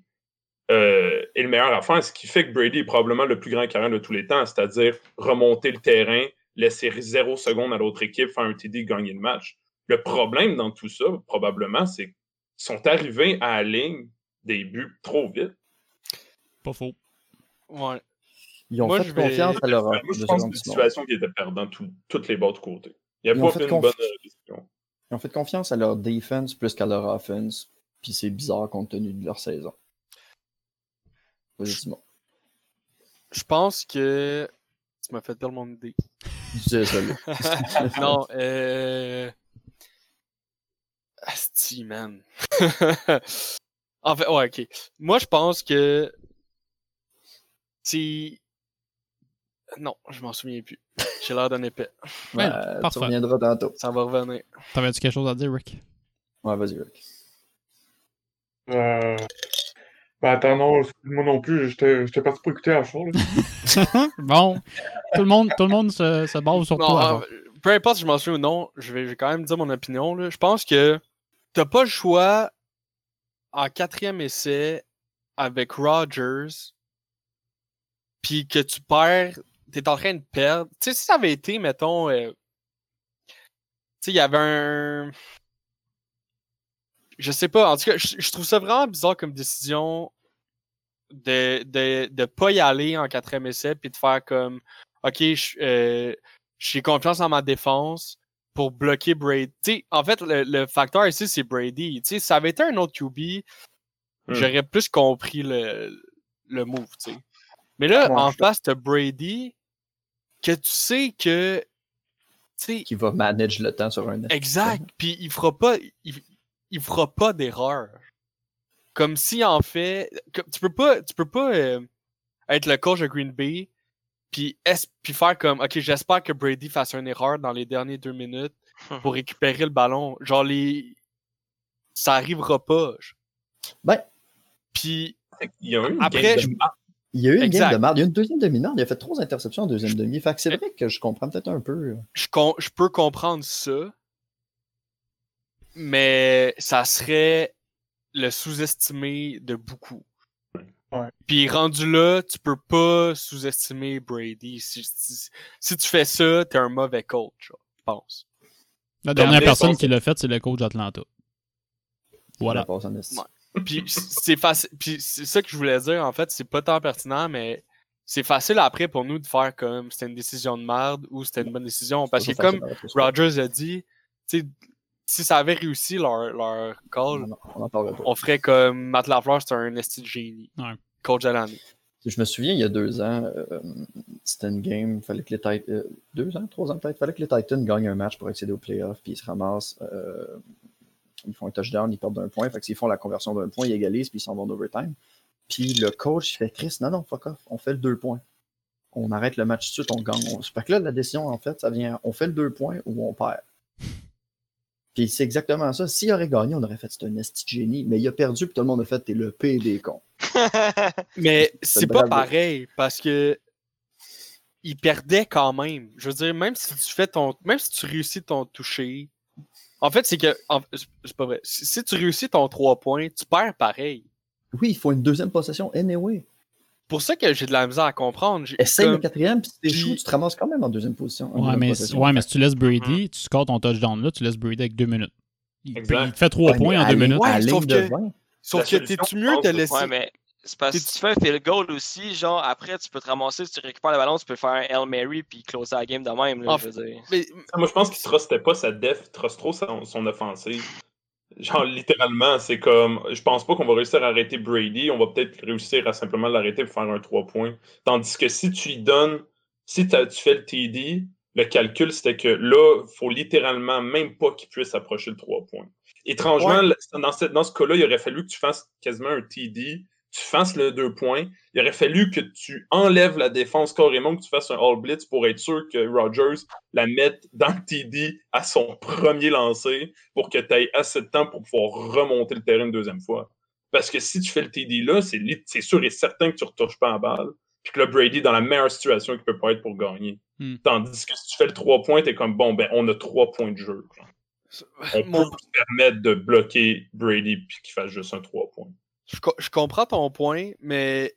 euh, est le meilleur à faire, ce qui fait que Brady est probablement le plus grand carrière de tous les temps, c'est-à-dire remonter le terrain, laisser zéro seconde à l'autre équipe, faire un TD, gagner le match. Le problème dans tout ça, probablement, c'est qu'ils sont arrivés à la ligne des buts trop vite. Pas faux. Ouais. Ils ont Moi, fait je vais- confiance à leur. Moi, je deux pense que c'est une situation qui était perdante tout- toutes les bords de côté. Il n'y a Ils ont pas fait une conf- bonne euh, décision. Ils ont fait confiance à leur defense plus qu'à leur offense. Puis c'est bizarre compte tenu de leur saison. Vas-y, Simon. Je pense que. Tu m'as fait perdre mon idée. Désolé. non, euh. Asti, man. en fait, ouais, ok. Moi, je pense que. C'est. Non, je m'en souviens plus. J'ai l'air d'un épais. Ouais, Ouais, tu reviendras tantôt. Ça va revenir. T'avais-tu quelque chose à dire, Rick? Ouais, vas-y, Rick. Euh... Ben attends, non, moi non plus, j'étais j'étais parti pour écouter. Là. bon, tout le monde, tout le monde se, se base sur Non, toi. euh, alors. peu importe si je m'en souviens ou non, je vais, je vais quand même dire mon opinion. Là. Je pense que t'as pas le choix en quatrième essai avec Rodgers, puis que tu perds, t'es en train de perdre. Tu sais, si ça avait été, mettons, euh, tu sais, il y avait un. Je sais pas, en tout cas, je, je trouve ça vraiment bizarre comme décision de, de, de pas y aller en quatrième essai, puis de faire comme, OK, je, euh, j'ai confiance en ma défense pour bloquer Brady. Tu sais, en fait, le, le facteur ici, c'est Brady. Tu sais, si ça avait été un autre QB, Hmm. j'aurais plus compris le, le move, tu sais. Mais là, Ouais, en je- face, t'as Brady, que tu sais que, tu sais, Qui va manager le temps sur un exact, puis il fera pas, il, il fera pas d'erreur. Comme si, en fait, tu peux pas, tu peux pas euh, être le coach de Green Bay, puis faire comme, ok, j'espère que Brady fasse une erreur dans les dernières deux minutes pour récupérer le ballon. Genre, les... ça arrivera pas. Ben, Puis, Il y a eu une Après, game de je-. Il y a eu une Exact. game de marde. Il y a eu une deuxième demi-heure. Il a fait trois interceptions en deuxième demi. Fait que c'est vrai que je comprends peut-être un peu. je, peux comprendre ça, mais ça serait le sous-estimer de beaucoup. Ouais. Puis rendu là, tu peux pas sous-estimer Brady. Si, si- si tu fais ça, t'es un mauvais coach, je pense. La dernière personne pense qui l'a fait, c'est le coach d'Atlanta. Voilà. Ouais. Puis c'est facile. Puis c'est ça que je voulais dire, en fait, c'est pas tant pertinent, mais c'est facile après pour nous de faire comme c'était une décision de merde ou c'était une bonne décision. Parce que comme. Rogers a dit, si ça avait réussi leur, leur call, On en- ferait comme Matt Lafleur, c'est un esti de génie. Ouais. Coach de l'année. Je me souviens, il y a deux ans, euh, c'était une game, fallait que les Titans, deux ans, trois ans peut-être, fallait que les Titans gagnent un match pour accéder aux playoffs, puis ils se ramassent, euh, ils font un touchdown, ils perdent d'un point, fait que s'ils font la conversion d'un point, ils égalisent, puis ils s'en vont en overtime. Puis le coach, il fait Chris, non, non, fuck off, on fait le deux points. on arrête le match tout de suite, on gagne. On... Fait que là, la décision, en fait, ça vient, on fait le deux points ou on perd. Puis c'est exactement ça. S'il aurait gagné, on aurait fait c'est un esti de génie. Mais il a perdu, puis tout le monde a fait t'es le P des cons. Mais C'est c'est pas bravo. pareil parce que il perdait quand même. Je veux dire, même si tu fais ton. Même si tu réussis ton toucher. En fait, c'est que. en- c'est- pas vrai. Si, si tu réussis ton 3 points, tu perds pareil. Oui, il faut une deuxième possession, anyway. Pour ça que j'ai de la misère à comprendre. Essaye le quatrième, puis si t'échoues, tu te ramasses quand même en deuxième position. en Ouais, mais, possession. ouais, mais si tu laisses Brady, tu scores ton touchdown là, tu laisses Brady avec deux minutes. Il, te fait trois Ouais, points en deux minutes. Ouais, sauf que- 20. Sauf que t'es-tu mieux de laisser. Ouais, mais c'est parce que si tu fais un field goal aussi, genre, après, tu peux te ramasser, si tu récupères le ballon, tu peux faire un Hail Mary puis closer la game de même, là, En je veux dire. Mais- Moi, je pense qu'il trustait pas sa def, il truste trop son, son offensive. Genre, littéralement, c'est comme. Je pense pas qu'on va réussir à arrêter Brady. On va peut-être réussir à simplement l'arrêter pour faire un 3 points. Tandis que si tu lui donnes. Si tu fais le TD, le calcul, c'était que là, il faut littéralement même pas qu'il puisse approcher le 3 points. Étrangement, Ouais. dans, cette- dans ce cas-là, il aurait fallu que tu fasses quasiment un TD, tu fasses le 2 points. Il aurait fallu que tu enlèves la défense carrément, que tu fasses un All Blitz pour être sûr que Rogers la mette dans le TD à son premier lancer pour que tu aies assez de temps pour pouvoir remonter le terrain une deuxième fois. Parce que si tu fais le TD là, c'est sûr et certain que tu ne retouches pas la balle. Puis que là, Brady est dans la meilleure situation qu'il peut pas être pour gagner. Hmm. Tandis que si tu fais le 3 points, tu es comme bon, ben on a 3 points de jeu. On Mon- peut se permettre de bloquer Brady puis qu'il fasse juste un 3 points. Je, je comprends ton point, mais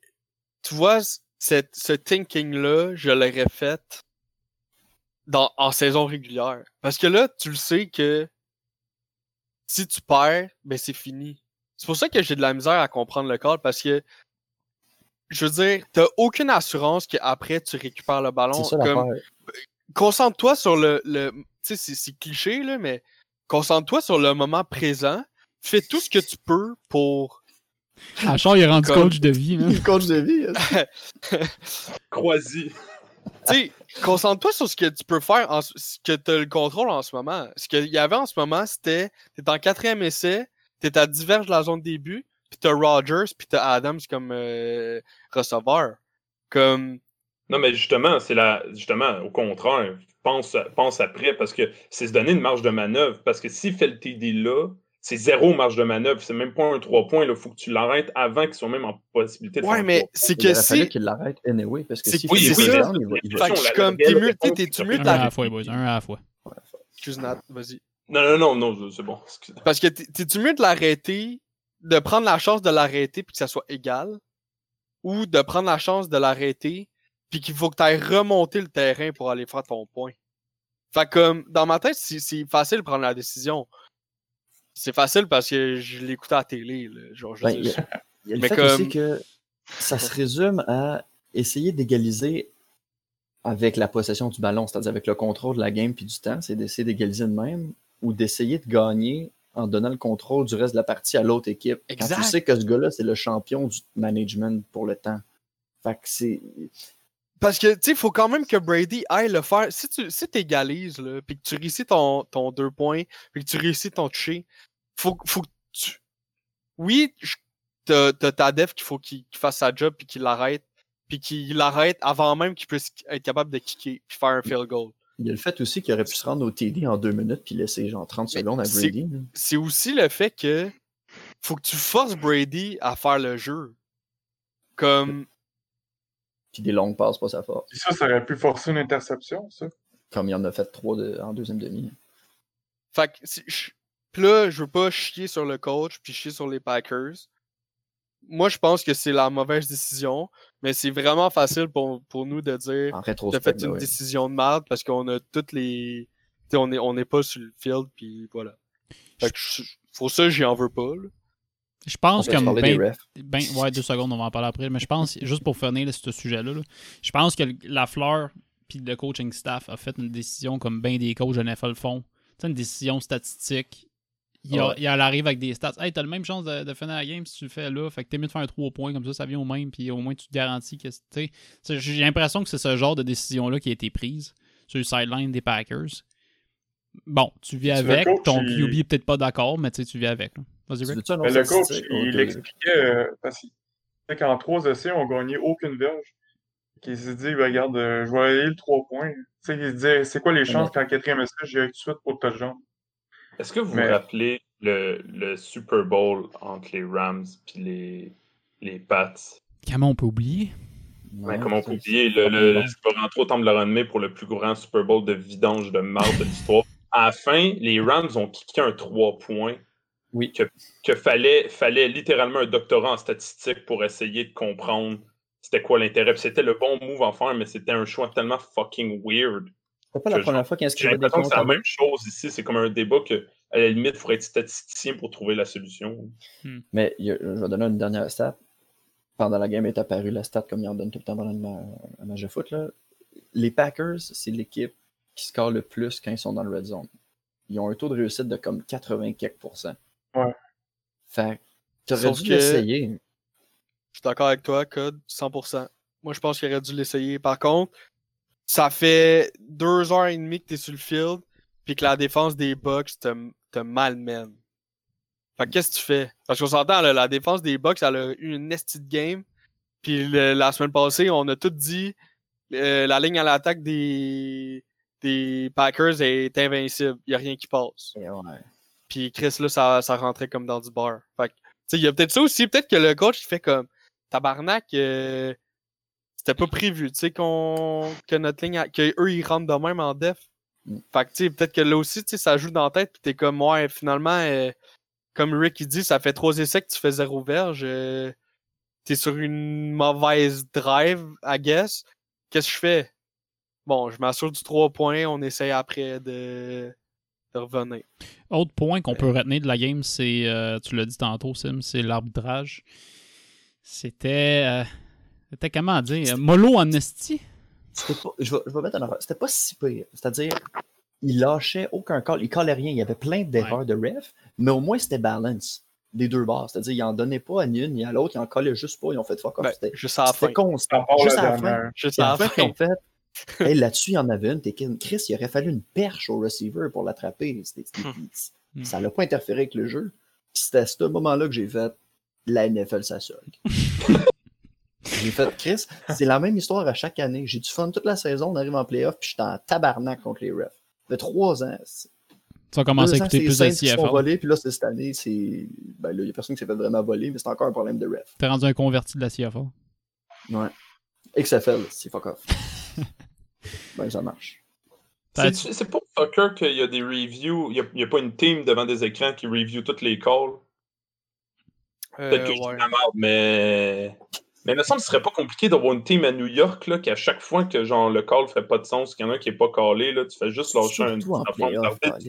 tu vois, cette, ce thinking-là, je l'aurais fait dans, en saison régulière. Parce que là, tu le sais que si tu perds, ben c'est fini. C'est pour ça que j'ai de la misère à comprendre le call, parce que je veux dire, t'as aucune assurance qu'après tu récupères le ballon. L'affaire. concentre-toi sur le. le tu sais, c'est cliché, là, mais concentre-toi sur le moment présent. Fais tout ce que tu peux pour. Achard, il est rendu coach de vie. Coach de vie. hein. Croisi. Tu sais, concentre-toi sur ce que tu peux faire, en, ce que tu as le contrôle en ce moment. Ce qu'il y avait en ce moment, c'était. T'es en quatrième essai, t'es à diverge de la zone de début, puis t'as Rogers, puis t'as Adams comme euh, receveur. Comme. Non, mais justement, c'est la. Justement, au contraire, pense, pense après parce que c'est se donner une marge de manœuvre. Parce que s'il fait le TD là, c'est zéro marge de manœuvre. C'est même pas un 3 points. Il faut que tu l'arrêtes avant qu'ils soient même en possibilité de Ouais, faire mais c'est Il que si. qu'il l'arrête anyway, parce que C'est- s'il oui, fait oui, des mais- touchdowns, il va- il va- Fait que je suis La- comme, t'es mieux, t'es- mieux Un à la. fois, boys. Un à la fois. Excuse Nat, vas-y. Non, non, non, non, c'est bon. Parce que t'es- t'es-tu mieux de l'arrêter, de prendre la chance de l'arrêter puis que ça soit égal, ou de prendre la chance de l'arrêter puis qu'il faut que tu ailles remonter le terrain pour aller faire ton point? Fait que, comme, dans ma tête, c'est c'est facile de prendre la décision. C'est facile parce que je l'écoutais à la télé. Là. Genre, je Ben, il y dire, a, il y a le Mais fait comme- aussi que ça se résume à essayer d'égaliser avec la possession du ballon, c'est-à-dire avec le contrôle de la game puis du temps, c'est d'essayer d'égaliser de même ou d'essayer de gagner en donnant le contrôle du reste de la partie à l'autre équipe. Quand Exact. tu sais que ce gars-là, c'est le champion du management pour le temps. Fait que c'est. Parce que, tu sais, il faut quand même que Brady aille le faire. Si tu si égalises, là, puis que tu réussis ton, ton deux points, puis que tu réussis ton toucher, faut, faut que tu. Oui, t'as ta def qu'il faut qu'il fasse sa job, puis qu'il l'arrête, puis qu'il l'arrête avant même qu'il puisse être capable de kicker, puis faire un field goal. Il y a le fait aussi qu'il aurait pu se rendre au TD en deux minutes puis laisser genre 30 Mais secondes à Brady. C'est aussi le fait que faut que tu forces Brady à faire le jeu. Comme. Puis des longues passes, pas sa force. Puis ça, ça aurait pu forcer une interception, ça. Comme il en a fait trois de- en deuxième demi. Fait que, si- je- pis là, je veux pas chier sur le coach puis chier sur les Packers. Moi, je pense que c'est la mauvaise décision, mais c'est vraiment facile pour, pour nous de dire En t'as fait ben une ouais. décision de merde parce qu'on a toutes les. T'sais, on est, on est pas sur le field, puis voilà. Fait que je- pour ça, j'y en veux pas. là. Je pense des ben, ben, ouais, deux secondes, on va en parler après. Mais je pense, juste pour finir ce sujet-là, là, je pense que le- la fleur puis le coaching staff a fait une décision comme bien des coachs de NFL font. Tu sais, une décision statistique. Il, a- Ouais. il arrive avec des stats. Hey, t'as la même chance de, de finir la game si tu le fais là. Fait que t'es mieux de faire un 3 points, comme ça, ça vient au même, puis au moins tu te garantis que. c'est- J'ai l'impression que c'est ce genre de décision-là qui a été prise sur le sideline des Packers. Bon, tu vis avec, ton QB est peut-être pas d'accord, mais tu vis avec. là. Vas-y, autre le coach, il Ok. expliquait, euh, parce qu'il disait qu'en trois essais, on gagnait aucune verge. qui s'est dit, ben, regarde, euh, je vais aller le 3 points. Tu sais, il se disait, c'est quoi les chances qu'en quatrième essai, j'ai tout de suite pour le touchdown? Est-ce que vous Mais- vous rappelez le, le Super Bowl entre les Rams et les, les Pats? Comment on peut oublier? Ouais, Non, comment on peut oublier le, le, rentrer au temple de la renommée pour le plus grand Super Bowl de vidange de marde de l'histoire. À la fin, les Rams ont kické un 3 points Oui. que, que fallait, fallait littéralement un doctorat en statistique pour essayer de comprendre c'était quoi l'intérêt. C'était le bon move à faire, mais c'était un choix tellement fucking weird. C'est pas la première fois qu'il J'ai l'impression que comptes c'est la même chose ici. C'est comme un débat que, à la limite, il faudrait être statisticien pour trouver la solution. Mais y a- je vais donner une dernière stat. Pendant la game est apparue la stat comme il en donne tout le temps pendant le ma- un match de foot. Là. Les Packers, c'est l'équipe qui score le plus quand ils sont dans le red zone. Ils ont un taux de réussite de comme 80 quelques. Ouais. Fait que t'aurais dû que- l'essayer. Je suis d'accord avec toi, Code, 100%. Moi, je pense qu'il aurait dû l'essayer. Par contre, ça fait deux heures et demie que t'es sur le field, puis que la défense des Bucks te, te malmène. Fait que qu'est-ce que tu fais? Parce qu'on s'entend, là, la défense des Bucks, elle a eu une nesty de game. Puis le- la semaine passée, on a tout dit euh, la ligne à l'attaque des, des Packers est invincible. Il n'y a rien qui passe. Et ouais. Puis Chris, là, ça, ça rentrait comme dans du bar. Fait que, tu sais, il y a peut-être ça aussi. Peut-être que le coach, il fait comme tabarnak, euh, c'était pas prévu, tu sais, qu'on, que notre ligne, a- que eux, ils rentrent de même en def. Fait que, tu sais, peut-être que là aussi, tu sais, ça joue dans la tête, pis t'es comme, ouais, finalement, euh, comme Rick, il dit, ça fait trois essais que tu fais zéro verge. euh, t'es sur une mauvaise drive, I guess. Qu'est-ce que je fais? Bon, je m'assure du 3 points, on essaye après de revenir. Autre point qu'on peut retenir de la game, c'est, euh, tu l'as dit tantôt, Sim, c'est l'arbitrage. C'était. euh, c'était comment dire? Esti C'était pas, je, vais, je vais mettre en affaire. C'était pas si pire. C'est-à-dire, il lâchait aucun call. Il collait rien. Il y avait plein d'erreurs de ref, mais au moins c'était balance des deux barres. C'est-à-dire, il en donnait pas à ni une ni à l'autre. Il en collait juste pas. Ils ont fait fuck off. Ben, C'était juste à la fin. c'était constant. Juste à la fin. dernière. Juste à la fin, ont fait, hey, là-dessus, il y en avait une. Chris, il aurait fallu une perche au receiver pour l'attraper. C'était- Hmm. Ça l'a pas interféré avec le jeu. C'était à ce moment-là que j'ai fait la NFL, ça suck. j'ai fait, Chris, c'est la même histoire à chaque année. J'ai du fun toute la saison, on arrive en playoff, puis j'étais en tabarnak contre les refs. Ça fait trois ans. Tu vas commencer deux à écouter plus les de CFL. voler, puis là, c'est cette année, c'est. Ben là, il y a personne qui s'est fait vraiment voler, mais c'est encore un problème de ref. T'es rendu un converti de la CFL. Ouais. XFL, c'est fuck off. ben, ça marche. C'est pas soccer qu'il y a des reviews, il n'y a, pas une team devant des écrans qui review toutes les calls. Peut-être Euh, que je dis ouais. la merde, mais. Mais il me semble que ce serait pas compliqué d'avoir une team à New York, là, qu'à chaque fois que genre le call fait pas de sens, qu'il y en a un qui est pas callé, là, tu fais juste lâcher un tu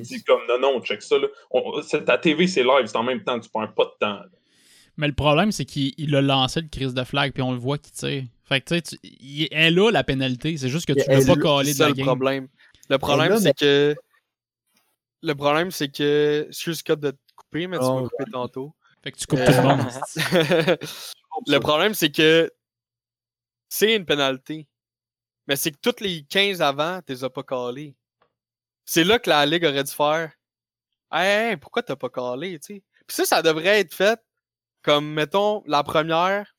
dis comme non, non, check ça. Là. On- c'est- ta TV, c'est live, c'est en même temps, tu perds pas de temps. là. Mais le problème, c'est qu'il il a lancé le crise de flag, puis on le voit qu'il tire. Fait que, tu sais, elle a la pénalité. C'est juste que tu Elle l'as pas C'est de la le game. problème. Le problème, là, c'est mais- que. Le problème, c'est que. Excuse Scott de te couper, mais tu Oh, m'as coupé tantôt. Fait que tu coupes Euh, tout le monde. le problème, c'est que. C'est une pénalité. Mais c'est que toutes les 15 avant, tu les as pas calés. C'est là que la Ligue aurait dû faire. Hey, hey, pourquoi t'as pas calé, tu sais? Puis ça, ça devrait être fait comme, mettons, la première,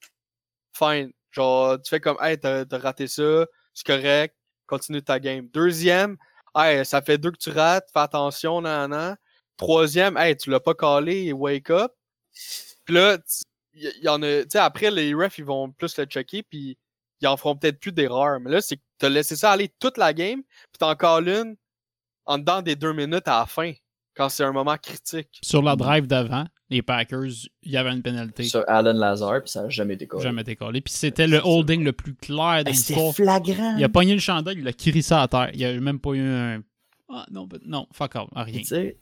fine. Genre, tu fais comme, hey, t'as raté ça, c'est correct, continue ta game. Deuxième, hey, ça fait deux que tu rates, fais attention, nan, nan. Troisième, hey, tu l'as pas calé, wake up. Puis là, il y, en a, tu sais, après, les refs, ils vont plus le checker, puis ils en feront peut-être plus d'erreurs. Mais là, c'est que t'as laissé ça aller toute la game, puis t'en calls une en dedans des deux minutes à la fin, quand c'est un moment critique. Sur la drive d'avant, les Packers, il y avait une pénalité. Sur Alan Lazar, puis ça n'a jamais été collé. Jamais été collé. Puis c'était le holding le plus clair de Hey, C'était l'histoire. flagrant. Il a pogné le chandail, il a crissé à terre. Il y a même pas eu un. Ah non, ben- non, fuck off, rien. Tu sais,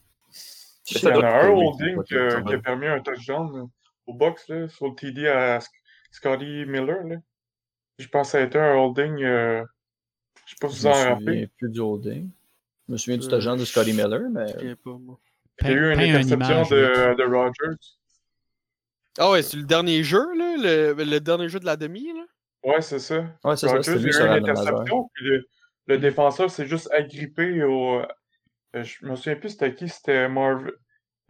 Il y en a un holding qui a, oui. qui a permis un touchdown là, au box là, sur le TD à Sc- Scotty Miller. Là. Je pense que ça a été un holding. euh, je sais pas si vous en me rappelez. souviens plus du holding. Je me souviens du Euh, touchdown de Scotty Miller, mais Je sais pas, moi. Il y a eu une interception de, de Rogers. Ah ouais, c'est le dernier jeu, là, le, le dernier jeu de la demi, là. Ouais, c'est ça. ouais, c'est Rogers, il lui y a eu une interception, puis le, le défenseur s'est juste agrippé au. euh, je me souviens plus c'était qui, c'était Marv...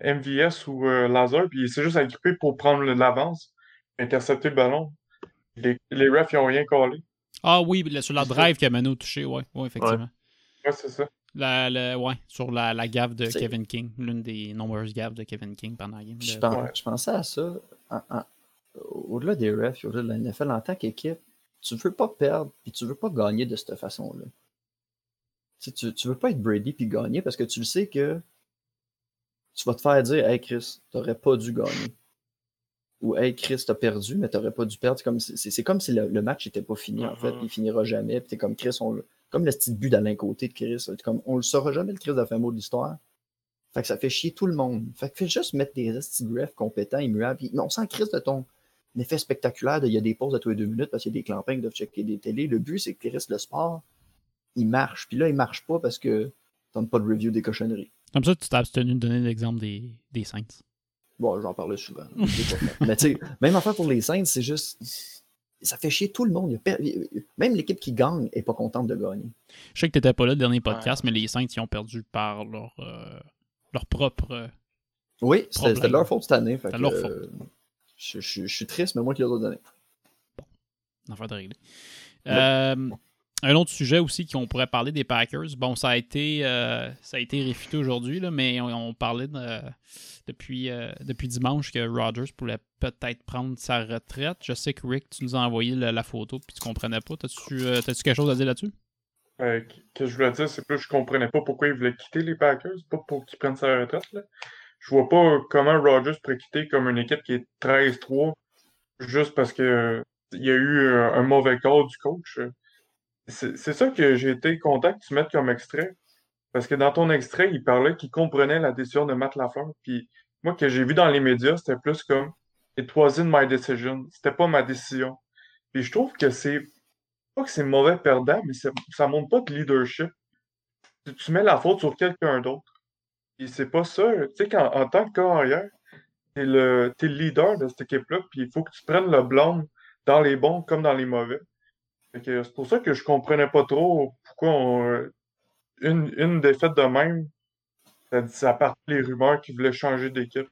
MVS ou euh, Lazar, puis il s'est juste agrippé pour prendre l'avance, intercepter le ballon. Les, les refs, ils ont rien collé. Ah oui, sur la drive Mano a touché, ouais, ouais, effectivement. Ouais, c'est ça. La, le- ouais, sur la, la gaffe de Kevin King, l'une des nombreuses gaffes de Kevin King pendant la game. Je, de- pen- Ouais. je pensais à ça. en- en- au-delà des refs, au-delà de la NFL, en tant qu'équipe, tu veux pas perdre puis tu veux pas gagner de cette façon-là. Tu, tu veux pas être Brady puis gagner parce que tu le sais que tu vas te faire dire Hey Chris, t'aurais pas dû gagner. Ou Hey Chris, t'as perdu, mais t'aurais pas dû perdre. C'est comme si, c'est- c'est comme si le, le match était pas fini en fait, Mhm. il finira jamais. Puis t'es comme Chris, on, le- comme le petit but d'Alain Côté de Chris. Comme, on le saura jamais le Chris de mot de l'histoire. Fait que ça fait chier tout le monde. Fait que fais juste mettre des petits refs compétents, immuables. Puis, non, sans crise de ton effet spectaculaire de il y a des pauses à tous les deux minutes parce qu'il y a des clampins qui doivent checker des télés. Le but, c'est que Chris, le sport, il marche. Puis là, il marche pas parce que t'as pas de review des cochonneries. Comme ça, tu t'es abstenu de donner l'exemple des, des Saints. Bon, j'en parlais souvent. Mais tu sais, même affaire pour les Saints, c'est juste. Ça fait chier tout le monde. Même l'équipe qui gagne est pas contente de gagner. Je sais que t'étais pas là le dernier podcast, mais les Saints, ils ont perdu par leur, euh, leur propre. euh, Oui, c'était leur faute cette année. C'était leur euh, Je, je- je suis triste, mais moi qui les ai donné. affaire de régler. Euh, un autre sujet aussi qu'on pourrait parler des Packers. Bon, ça a été, euh, ça a été réfuté aujourd'hui, mais on, parlait de- depuis, euh, depuis dimanche que Rodgers pourrait peut-être prendre sa retraite. Je sais que Rick, tu nous as envoyé la, photo puis tu comprenais pas. T'as-tu euh, t'as-tu quelque chose à dire là-dessus? Euh, que je voulais dire, c'est plus je comprenais pas pourquoi il voulait quitter les Packers, pas pour qu'ils prennent sa retraite. Là. Je vois pas comment Rodgers pourrait quitter comme une équipe qui est 13-3 juste parce que euh, il y a eu euh, un mauvais call du coach. C'est ça que j'ai été content que tu mettes comme extrait. Parce que dans ton extrait, il parlait qu'il comprenait la décision de Matt Lafleur. Puis moi, que j'ai vu dans les médias, c'était plus comme It wasn't my decision. C'était pas ma décision. Puis je trouve que c'est pas que c'est mauvais perdant, mais ça, montre pas de leadership. Tu, mets la faute sur quelqu'un d'autre. Et c'est pas ça. Tu sais, qu'en en tant que carrière, t'es le, le leader de cette équipe-là, puis il faut que tu prennes le blâme dans les bons comme dans les mauvais. C'est pour ça que je comprenais pas trop pourquoi on, euh, une, une défaite de même, ça, ça partait les rumeurs qui voulaient changer d'équipe.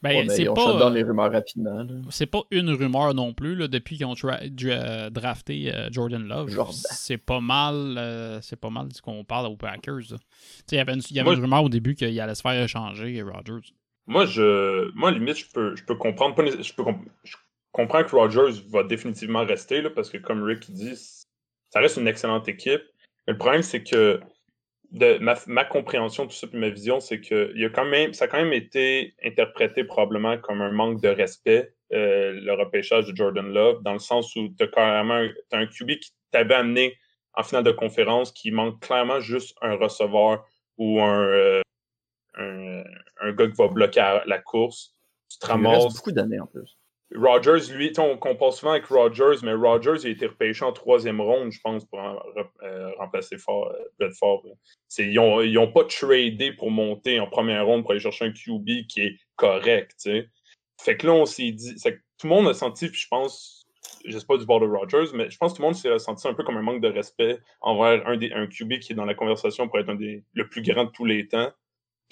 Ben, Ouais, c'est pas. shut down euh, les rumeurs rapidement. c'est pas une rumeur non plus là, depuis qu'ils ont tra- dra- drafté euh, Jordan Love. Jordan. C'est pas mal, euh, c'est pas mal de ce qu'on parle aux Packers. là. Tu sais, Il y avait, une, il y avait Moi, une rumeur au début qu'il allait se faire échanger Rodgers. Moi, je, moi, limite, je peux, je peux comprendre. pas je, peux comp- je comprends que Rodgers va définitivement rester, là, parce que comme Rick dit, ça reste une excellente équipe. Mais le problème, c'est que de ma, ma compréhension de tout ça, puis ma vision, c'est que il y a quand même, ça a quand même été interprété probablement comme un manque de respect, euh, le repêchage de Jordan Love, dans le sens où tu as carrément un, QB qui t'avait amené en finale de conférence, qui manque clairement juste un receveur ou un, euh, un, un gars qui va bloquer la course. Tu te ramasses. reste beaucoup d'années en plus. Rodgers, lui, on compare souvent avec Rodgers, mais Rodgers il a été repêché en troisième ronde, je pense, pour euh, remplacer Ford, euh, Ils n'ont pas tradé pour monter en première ronde pour aller chercher un QB qui est correct. Fait que là, on s'est dit. tout le monde a senti, je pense, je sais pas du bord de Rodgers, mais je pense que tout le monde s'est senti un peu comme un manque de respect envers un, des, QB qui est dans la conversation pour être un des le plus grand de tous les temps.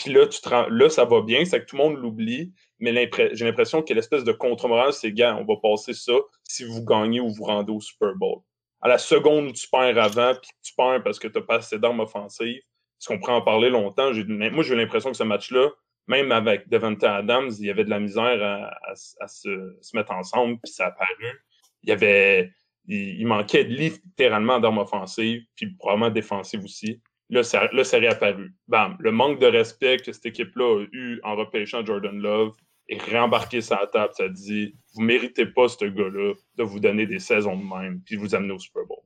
Puis là, tu là, ça va bien, c'est que tout le monde l'oublie, mais j'ai l'impression que l'espèce de contre-morale, c'est gars, on va passer ça si vous gagnez ou vous rendez au Super Bowl. À la seconde où tu perds avant, puis tu perds parce que tu n'as pas assez d'armes offensives, parce qu'on pourrait en parler longtemps, moi j'ai l'impression que ce match-là, même avec Devante Adams, il y avait de la misère à, se, mettre ensemble, puis ça a paru. Il y avait. Il, il manquait littéralement d'armes offensives, puis probablement défensives aussi. Là, ça, réapparu. Bam. Le manque de respect que cette équipe-là a eu en repêchant Jordan Love est réembarqué sur la table. Ça dit vous méritez pas, ce gars-là, de vous donner des saisons de même, puis de vous amener au Super Bowl.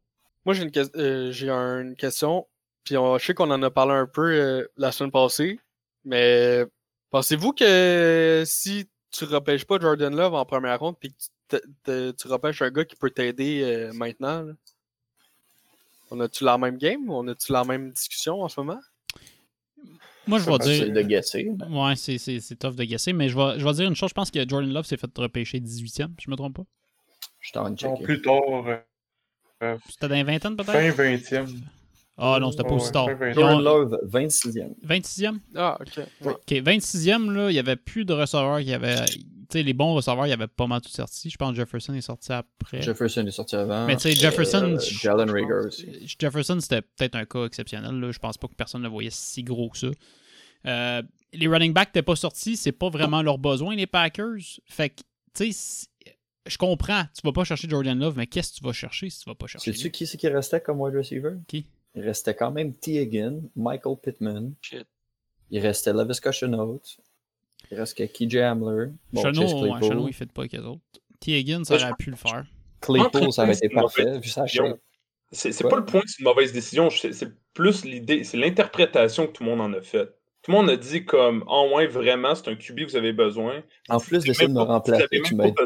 Moi, j'ai une, que- euh, une question. Puis on, je sais qu'on en a parlé un peu euh, la semaine passée. Mais pensez-vous que si tu repêches pas Jordan Love en première ronde, puis que tu, repêches un gars qui peut t'aider euh, maintenant, on a-tu la même game? On a-tu la même discussion en ce moment? Moi, je vais C'est dire. de guesser. Ouais, c'est, c'est, c'est tough de guesser, mais je vais, je vais dire une chose. Je pense que Jordan Love s'est fait repêcher 18e, si je me trompe pas. Je t'en Non, checker. plus tard, euh, euh, C'était dans les vingtaines, peut-être? fin 20e. Ah non, c'était pas aussi tard. vingtaine. Jordan Love, 26e. 26e Ah, ok. Ouais. Ok, 26e, là, il n'y avait plus de receveurs qui avaient, les bons receveurs, il y avait pas mal tout sorti. Je pense que Jefferson est sorti après. Jefferson est sorti avant. Mais tu sais, Jefferson. Euh, Jalen Rager aussi. Jefferson, c'était peut-être un cas exceptionnel. Là. Je pense pas que personne ne le voyait si gros que ça. Euh, les running backs n'étaient pas sortis, c'est pas vraiment leur besoin, les Packers. Fait que, tu sais, je comprends, tu vas pas chercher Jordan Love, mais qu'est-ce que tu vas chercher si tu vas pas chercher Sais-tu qui c'est qui restait comme wide receiver? Qui? Il restait quand même T. Higgin, Michael Pittman. Shit. Il restait Levis Chenault. Il restait KJ Hamler. Bon, Chenot, ouais. Chenot, il fait pas avec eux autres? T. Higgins, ça Ouais, aurait pu le faire. Claypool, ça avait C'est été parfait, vu sa décision. shape. C'est pas le point que c'est une mauvaise décision, c'est plus l'idée, c'est l'interprétation que tout le monde en a faite. Tout le monde a dit comme, en moins, vraiment, c'est un QB que vous avez besoin. En plus d'essayer de me remplacer, vous avez tu m'aides pas.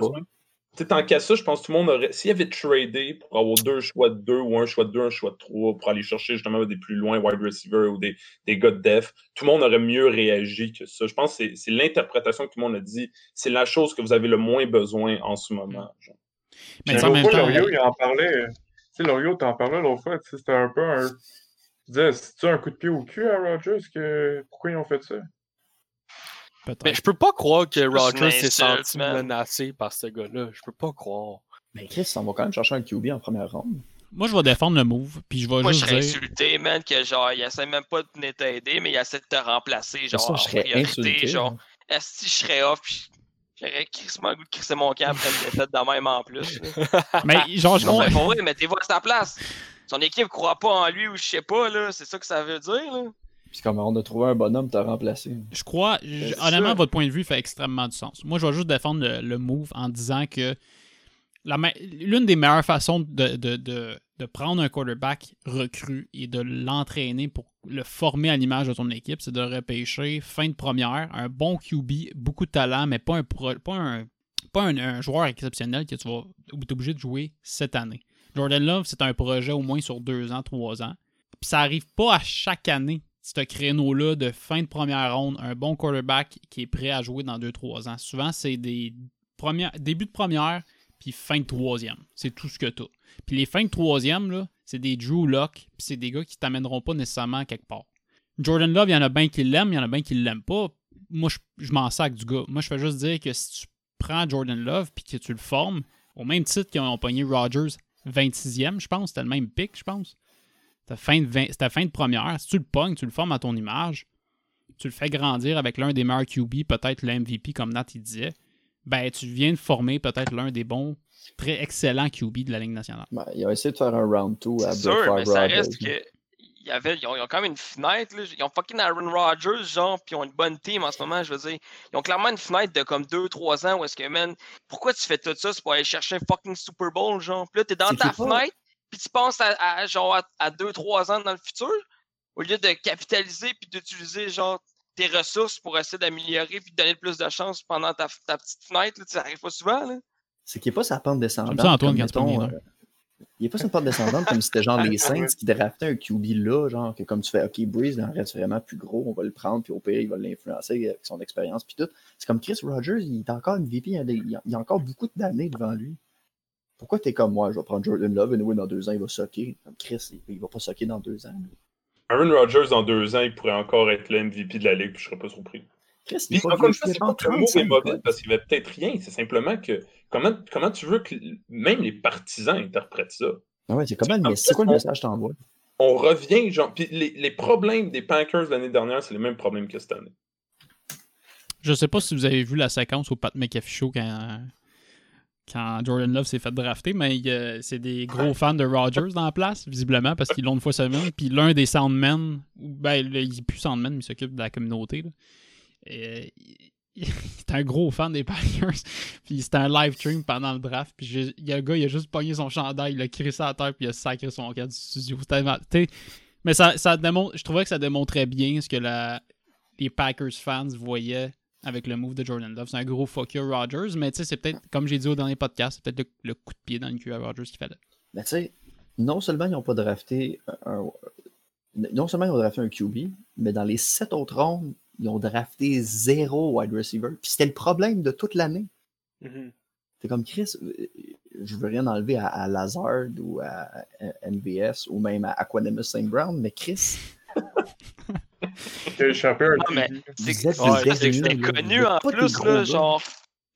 Tu sais, tant qu'à ça, je pense que tout le monde aurait. S'il y avait tradé pour avoir deux choix de deux ou un choix de deux, un choix de trois pour aller chercher justement des plus loin wide receiver ou des, des gars de def, tout le monde aurait mieux réagi que ça. Je pense que c'est- c'est l'interprétation que tout le monde a dit. C'est la chose que vous avez le moins besoin en ce moment. genre. Mais Mais tu sais, en même fois, temps, Lorio, il en parlait. Tu sais, Lorio, t'en parlais l'autre fois. tu sais, C'était un peu un. Tu disais, c'est-tu un coup de pied au cul à Rogers? Que... Pourquoi ils ont fait ça? Peut-être. Mais je peux pas croire que Rogers s'est senti man. menacé par ce gars-là. Je peux pas croire. Mais Chris, on va quand même chercher un QB en première ronde. Moi, je vais défendre le move, puis je vais Moi, je juste serais dire. insulté, man, que genre, il essaie même pas de venir t'aider, mais il essaie de te remplacer, genre, ça, en je serais priorité, insulté. genre, est-ce que je serais off, puis j'aurais crissement goût de crisser mon camp après une défaite de même en plus. Mais genre, je Non, comprends. mais mettez-vous à sa place? Son équipe croit pas en lui ou je sais pas, là, c'est ça que ça veut dire, là. Puis comme on a trouvé un bonhomme, t'as remplacé. Je crois, je- honnêtement, votre point de vue fait extrêmement du sens. Moi, je vais juste défendre le, le move en disant que l'une des meilleures façons de, de, de, de prendre un quarterback recru et de l'entraîner pour le former à l'image de ton équipe, c'est de repêcher fin de première, un bon QB, beaucoup de talent, mais pas un, pro- pas un, pas un, un joueur exceptionnel que tu vas être obligé de jouer cette année. Jordan Love, c'est un projet au moins sur deux ans, trois ans. Puis ça arrive pas à chaque année, ce créneau-là de fin de première ronde, un bon quarterback qui est prêt à jouer dans 2-3 ans. Souvent, c'est des premières, début de première, puis fin de troisième. C'est tout ce que tu Puis les fins de troisième, là, c'est des Drew Lock, puis c'est des gars qui t'amèneront pas nécessairement quelque part. Jordan Love, il y en a bien qui l'aiment, il y en a bien qui l'aiment pas. Moi, je, je m'en sac du gars. Moi, je fais juste dire que si tu prends Jordan Love puis que tu le formes, au même titre qu'ils ont pogné Rodgers 26e, je pense, c'était le même pick, je pense. C'était fin, de c'était fin de première. Si tu le pognes, tu le formes à ton image, tu le fais grandir avec l'un des meilleurs QB, peut-être le MVP, comme Nat il disait, ben tu viens de former peut-être l'un des bons, très excellents QB de la Ligue nationale. Ben, il a essayé de faire un round 2 à sûr, mais ça reste que. il y avait, ils, ont, ils ont quand même une fenêtre. Là. Ils ont fucking Aaron Rodgers, genre, puis ils ont une bonne team en ce moment, je veux dire. Ils ont clairement une fenêtre de comme 2-3 ans où est-ce que, man, pourquoi tu fais tout ça? C'est pour aller chercher un fucking Super Bowl, genre? Puis là, t'es dans ta fenêtre, puis tu penses à, à, genre, à, à 2-3 ans dans le futur, au lieu de capitaliser puis d'utiliser, genre, tes ressources pour essayer d'améliorer puis de donner plus de chance pendant ta, ta petite fenêtre. Là, ça arrive pas souvent, là. C'est qu'il n'est pas sa pente descendante. J'aime ça, Antoine, comme, quand mettons, euh, il n'est pas sur une pente descendante comme si c'était genre les Saints qui draftaient un QB là, genre que comme tu fais, OK, Breeze il en reste vraiment plus gros, on va le prendre, puis au pire, il va l'influencer avec son expérience, puis tout. C'est comme Chris Rogers, il est encore MVP, il a- il a encore beaucoup d'années devant lui. Pourquoi t'es comme moi, je vais prendre Jordan Love, et dans deux ans, il va socker. Comme Chris, il, il va pas socker dans deux ans. Aaron Rodgers, dans deux ans, il pourrait encore être le MVP de la Ligue, puis je serais pas surpris. Chris, il Puis, est pas encore une fois, c'est pas que le mot est 35, mauvais quoi. parce qu'il avait peut-être rien. C'est simplement que comment, comment tu veux que même les partisans interprètent ça? Ah ouais, c'est comment, mais c'est quoi le message que t'envoies? On revient, genre. Puis les, les problèmes des Packers l'année dernière, c'est les mêmes problèmes que cette année. Je sais pas si vous avez vu la séquence au Pat McAfee Show quand, quand Jordan Love s'est fait drafter, mais a- c'est des gros fans de Rodgers dans la place, visiblement, parce qu'ils l'ont une fois semaine. Puis l'un des Soundmen, ou ben, le- il est plus Soundman, mais il s'occupe de la communauté. Et, il, est un gros fan des Packers. puis c'était un live stream pendant le draft. Puis il y a un gars, il a juste pogné son chandail, il a crissé à terre, puis il a sacré son cadre du studio. Mais ça, ça je trouvais que ça démontrait bien ce que les Packers fans voyaient avec le move de Jordan Love. C'est un gros fuck you Rodgers, mais tu sais, c'est peut-être, comme j'ai dit au dernier podcast, c'est peut-être le, le coup de pied dans le cul à Rodgers qu'il fallait. Mais tu sais, non seulement ils n'ont pas drafté un, non seulement ils ont drafté un QB, mais dans les sept autres rondes, ils ont drafté zéro wide receiver. Puis c'était le problème de toute l'année. C'est comme Chris, je veux rien enlever à, à Lazard ou à, à MVS ou même à Aquanimus St. Brown, mais Chris, Mais TD. C'est connu en plus, là, genre.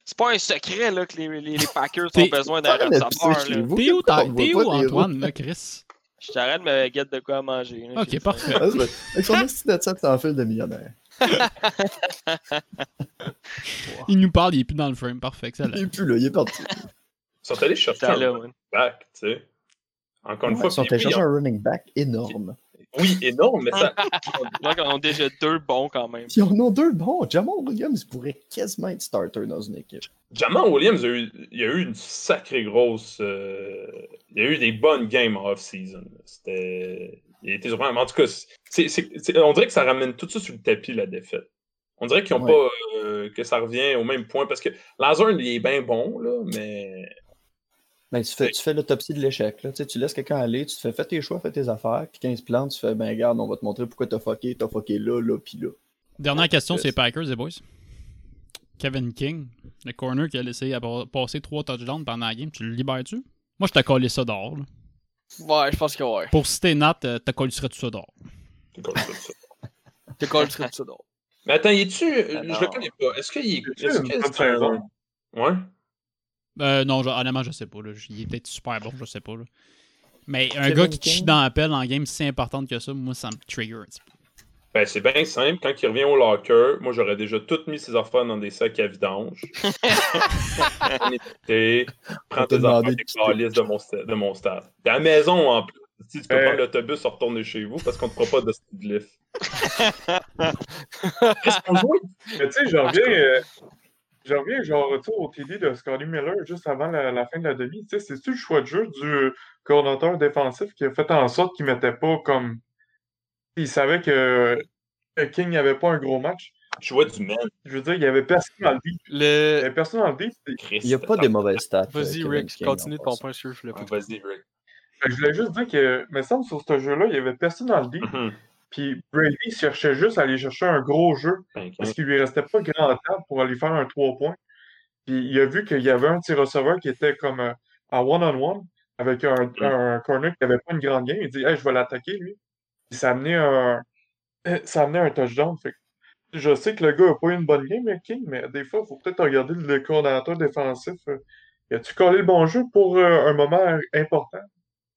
C'est pas un secret là, que les, les, les Packers ont besoin d'un receveur. T'es où, t'es Antoine, là, Chris? Je t'arrête de me guette de quoi manger. là, Ok, parfait. Ah. Avec son esti de ça, en fil de millionnaire. Il nous parle, il est plus dans le frame. Parfait, excellent. Il est plus là, il est parti. Ils sont allés chercher un running back, tu sais. Encore une Ouais, fois, ils sont allés chercher un running back énorme. Oui, énorme, mais ça. On a déjà deux bons quand même. Puis on a deux bons. Jamal Williams pourrait quasiment être starter dans une équipe. Jamal Williams, a eu, il a eu une sacrée grosse. euh, il a eu des bonnes games en off-season. C'était. Il été vraiment. En tout cas, on dirait que ça ramène tout ça sur le tapis, la défaite. On dirait qu'ils ont Ouais. pas. euh, que ça revient au même point. Parce que Lazard, il est bien bon, là, mais. Ben, tu fais, tu fais l'autopsie de l'échec. là. Tu, sais, tu laisses quelqu'un aller, tu te fais fais tes choix, fais tes affaires, puis quand il se plante, tu fais ben regarde, on va te montrer pourquoi t'as fucké, t'as fucké là, là, puis là. Dernière question, c'est Packers, les boys. Kevin King, le corner qui a laissé passer trois touchdowns pendant la game, tu le libères-tu? Moi, je t'ai collé ça dehors. là. Ouais, je pense que ouais. Pour citer Nat, euh, t'as collé tout ça dehors. c'est comme ça. T'es collé tout ça dehors. Mais attends, il est-tu. Ah je le connais pas. Est-ce qu'il est. Est-ce un. saison? Ouais. Euh, non, je- honnêtement, je sais pas. Là. Il est peut-être super bon, je sais pas. là. Mais un gars qui chie dans la pelle en game si importante que ça, moi, ça me trigger un petit peu. Ben, c'est bien simple. Quand il revient au locker, moi, j'aurais déjà tout mis ses affaires dans des sacs à vidange. Prends tes affaires et calisse de mon, de mon stade. T'es à la maison, en plus. Si tu peux Euh. prendre l'autobus et retourner chez vous parce qu'on te fera pas de style glyph. Qu'est-ce qu'on joue? Mais tu sais, j'en reviens, j'en reviens genre tu sais, au TD de Scotty Miller juste avant la, la fin de la demi. Tu sais, c'est-tu le choix de jeu du coordinateur défensif qui a fait en sorte qu'il mettait pas comme. Il savait que, King n'avait pas un gros match? Je vois du man. Je veux dire, il y avait personne dans le deep. Il y Le... avait personne dans le deep. Il n'y a pas des mauvaises stats. Vas-y, euh, Kevin Rick, King, continue de ton point sur je voulais pas. Vas-y, Rick. Je voulais juste dire que, me semble, sur ce jeu-là, il y avait personne dans le deep. Mhm. Puis Brady cherchait juste à aller chercher un gros jeu parce qu'il lui restait pas grand temps pour aller faire un 3 points. Puis il a vu qu'il y avait un petit receveur qui était comme euh, en one-on-one avec un, un corner qui n'avait pas une grande game. Il dit Hey, je vais l'attaquer, lui. Puis ça a amené un, ça a amené un touchdown. Fait je sais que le gars n'a pas eu une bonne game, King, mais des fois, il faut peut-être regarder le coordinateur défensif. Euh, As-tu collé le bon jeu pour euh, un moment important?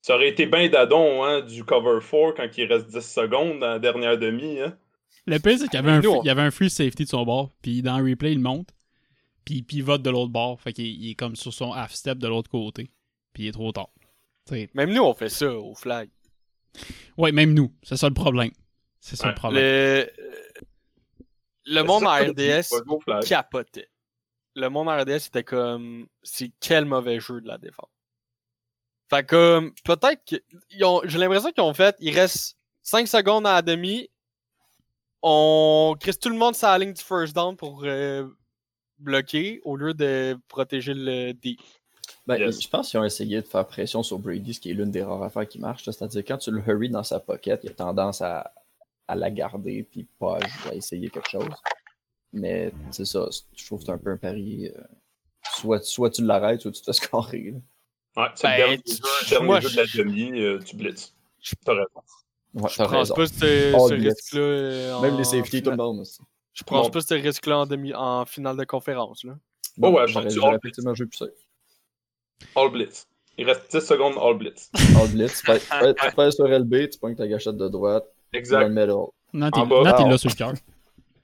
Ça aurait été bien d'adon hein, du cover 4 quand il reste 10 secondes dans la dernière demi. Hein. Le pire, c'est qu'il y avait un, free- on- il y avait un free safety de son bord, puis dans le replay, il monte, puis il pivote de l'autre bord, fait qu'il il est comme sur son half-step de l'autre côté, puis il est trop tard. T'sais, Même nous, on fait ça au flag. ouais, même nous, c'est ça le problème. C'est ça Ouais, le problème. Le, le monde en RDS capotait. Le monde en RDS était comme, c'est quel mauvais jeu de la défense. Fait que, comme, peut-être que, ils ont- j'ai l'impression qu'ils ont fait, il reste 5 secondes à la demi, on crisse tout le monde sur la ligne du first down pour euh, bloquer au lieu de protéger le D. Ben, Yes. Je pense qu'ils ont essayé de faire pression sur Brady, ce qui est l'une des rares affaires qui marche. C'est-à-dire, quand tu le hurry dans sa pocket, il a tendance à, à la garder puis pas à, essayer quelque chose. Mais c'est ça, je trouve que c'est un peu un pari. euh, soit, soit tu l'arrêtes, soit tu te fais scorer. là. Ouais, c'est Ben, le dernier, tu- jeu, dernier moi, jeu de la demi, euh, tu blitzes. T'as raison. Ouais, Je prends raison. pas ce, blitz. risque-là. euh, Même en les safety, tout le finale. monde. aussi. Je prends Bon. pas ce risque-là en, demi, en finale de conférence. Là. Oh ouais, j'aurais effectivement joué plus safe. All blitz. Il reste 10 secondes, all blitz. All blitz, tu fais sur LB, tu pognes ta gâchette de droite, dans le Exact. middle. Il, l'a sur le cœur.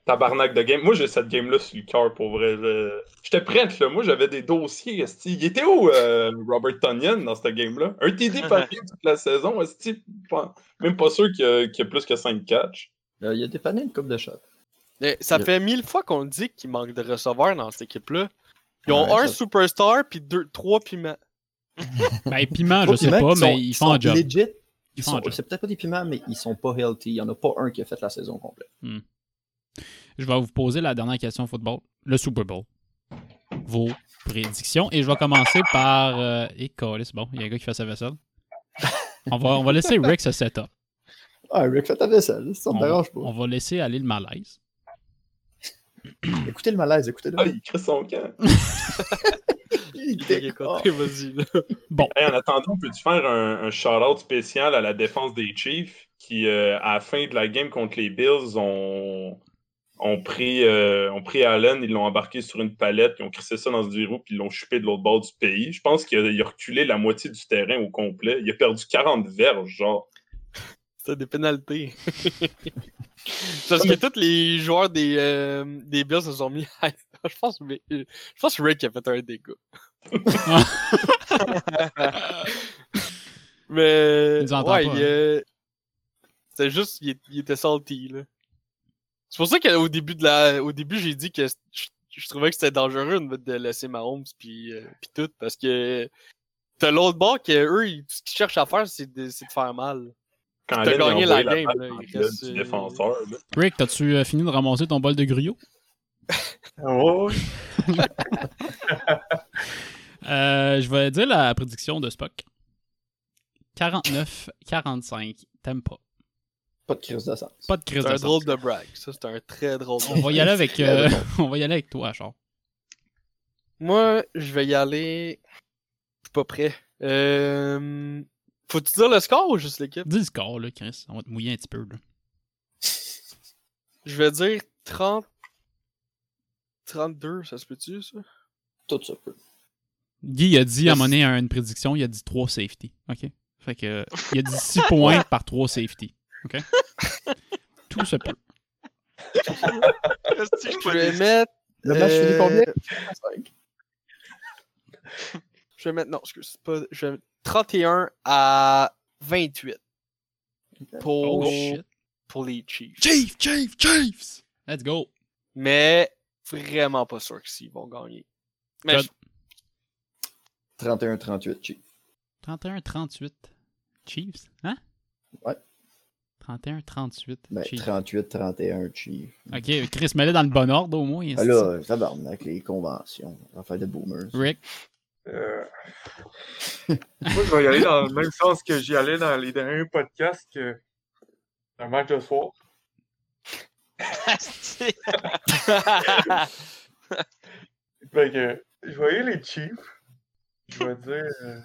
Tabarnak de game. Moi, j'ai cette game-là sur le cœur pour vrai. J'étais prête, là. Moi, j'avais des dossiers. esti. Il était où, euh, Robert Tonyan, dans cette game-là? Un TD par game toute la saison. esti? Même pas sûr qu'il y, a- qu'il y a plus que 5 catchs. Euh, il a dépanné une coupe de shot. Mais ça fait mille fois qu'on dit qu'il manque de receveurs dans cette équipe-là. Ils ont Ouais, un ça- superstar puis deux, trois piments. Ben, piment, je sais piments pas, mais sont- ils font un sont job. legit. Ils sont-. C'est peut-être pas des piments, mais ils sont pas healthy. Il y en a pas un qui a fait la saison complète. Je vais vous poser la dernière question football. Le Super Bowl. Vos prédictions. Et je vais commencer par. Euh... Et câlisse, bon, il y a un gars qui fait sa vaisselle. On va, on va laisser Rick se setup. Ah, Rick, fais ta vaisselle, ça On, me dérange pas. on va laisser aller le malaise. Écoutez le malaise, écoutez-le. Ah, il crée son camp. Il fait déconne. vas-y. là. Bon, Hey, en attendant, peux-tu faire un, un shout-out spécial à la défense des Chiefs qui, euh, à la fin de la game contre les Bills, ont, ont pris, euh, ont pris Allen, ils l'ont embarqué sur une palette, ils ont crissé ça dans ce verrou, puis ils l'ont chupé de l'autre bord du pays. Je pense qu'il a, il a reculé la moitié du terrain au complet. Il a perdu 40 verges, genre. C'était des pénalités. Parce que tous les joueurs des, euh, des Bills se sont mis à... Je pense, mais, je pense que Rick a fait un dégât. mais. Il ouais, pas, il, euh, C'était juste, il, il était salty, là. C'est pour ça qu'au début de la, au début, j'ai dit que je, je trouvais que c'était dangereux de laisser Mahomes puis, euh, puis tout, parce que t'as l'autre bord que eux, ils- tout ce qu'ils cherchent à faire, c'est de, c'est de faire mal. Quand T'as gagné la game, là, il reste, du euh, défenseur. là. Rick, t'as-tu euh, fini de ramasser ton bol de gruau? Oh, oui. Euh, je vais dire la prédiction de Spock. 49-45. T'aimes pas. Pas de crise de sens. Pas de crise C'est de un sens. drôle de brag. Ça, c'est un très drôle de On va y aller avec, euh, on va y aller avec toi, Charles. Moi, je vais y aller. Je suis pas prêt. Euh... Faut-tu dire le score ou juste l'équipe? Dis le score, là, Chris. On va te mouiller un petit peu, là. Je vais dire 30. 32, ça se peut-tu, ça? Tout ça peut. Guy a dit à mon une prédiction, il a dit 3 safety. OK? Fait que, il a dit 6 points par 3 safety. OK? Tout se peut. Est-ce que je vais mettre. Le match finit combien? Je vais mettre. Non, excuse. Pas... Je vais mettre 31 à 28. Pour, Oh shit. pour les Chiefs. Chiefs, Chiefs, Chiefs! Let's go. Mais vraiment pas sûr qu'ils vont gagner. Mais je- 31-38, Chief. 31-38. Chiefs? Hein? Ouais. 31-38. Ben, Chiefs. 38-31, Chief. OK, Chris, mets-le dans le bon ordre au moins. Ben là, tabarnak, les conventions. Affaire de boomers. Rick, Euh, Moi, je vais y aller dans le même sens que j'y allais dans les derniers podcasts que un match de soir. Fait que, je voyais les Chiefs. Je vais dire. Euh,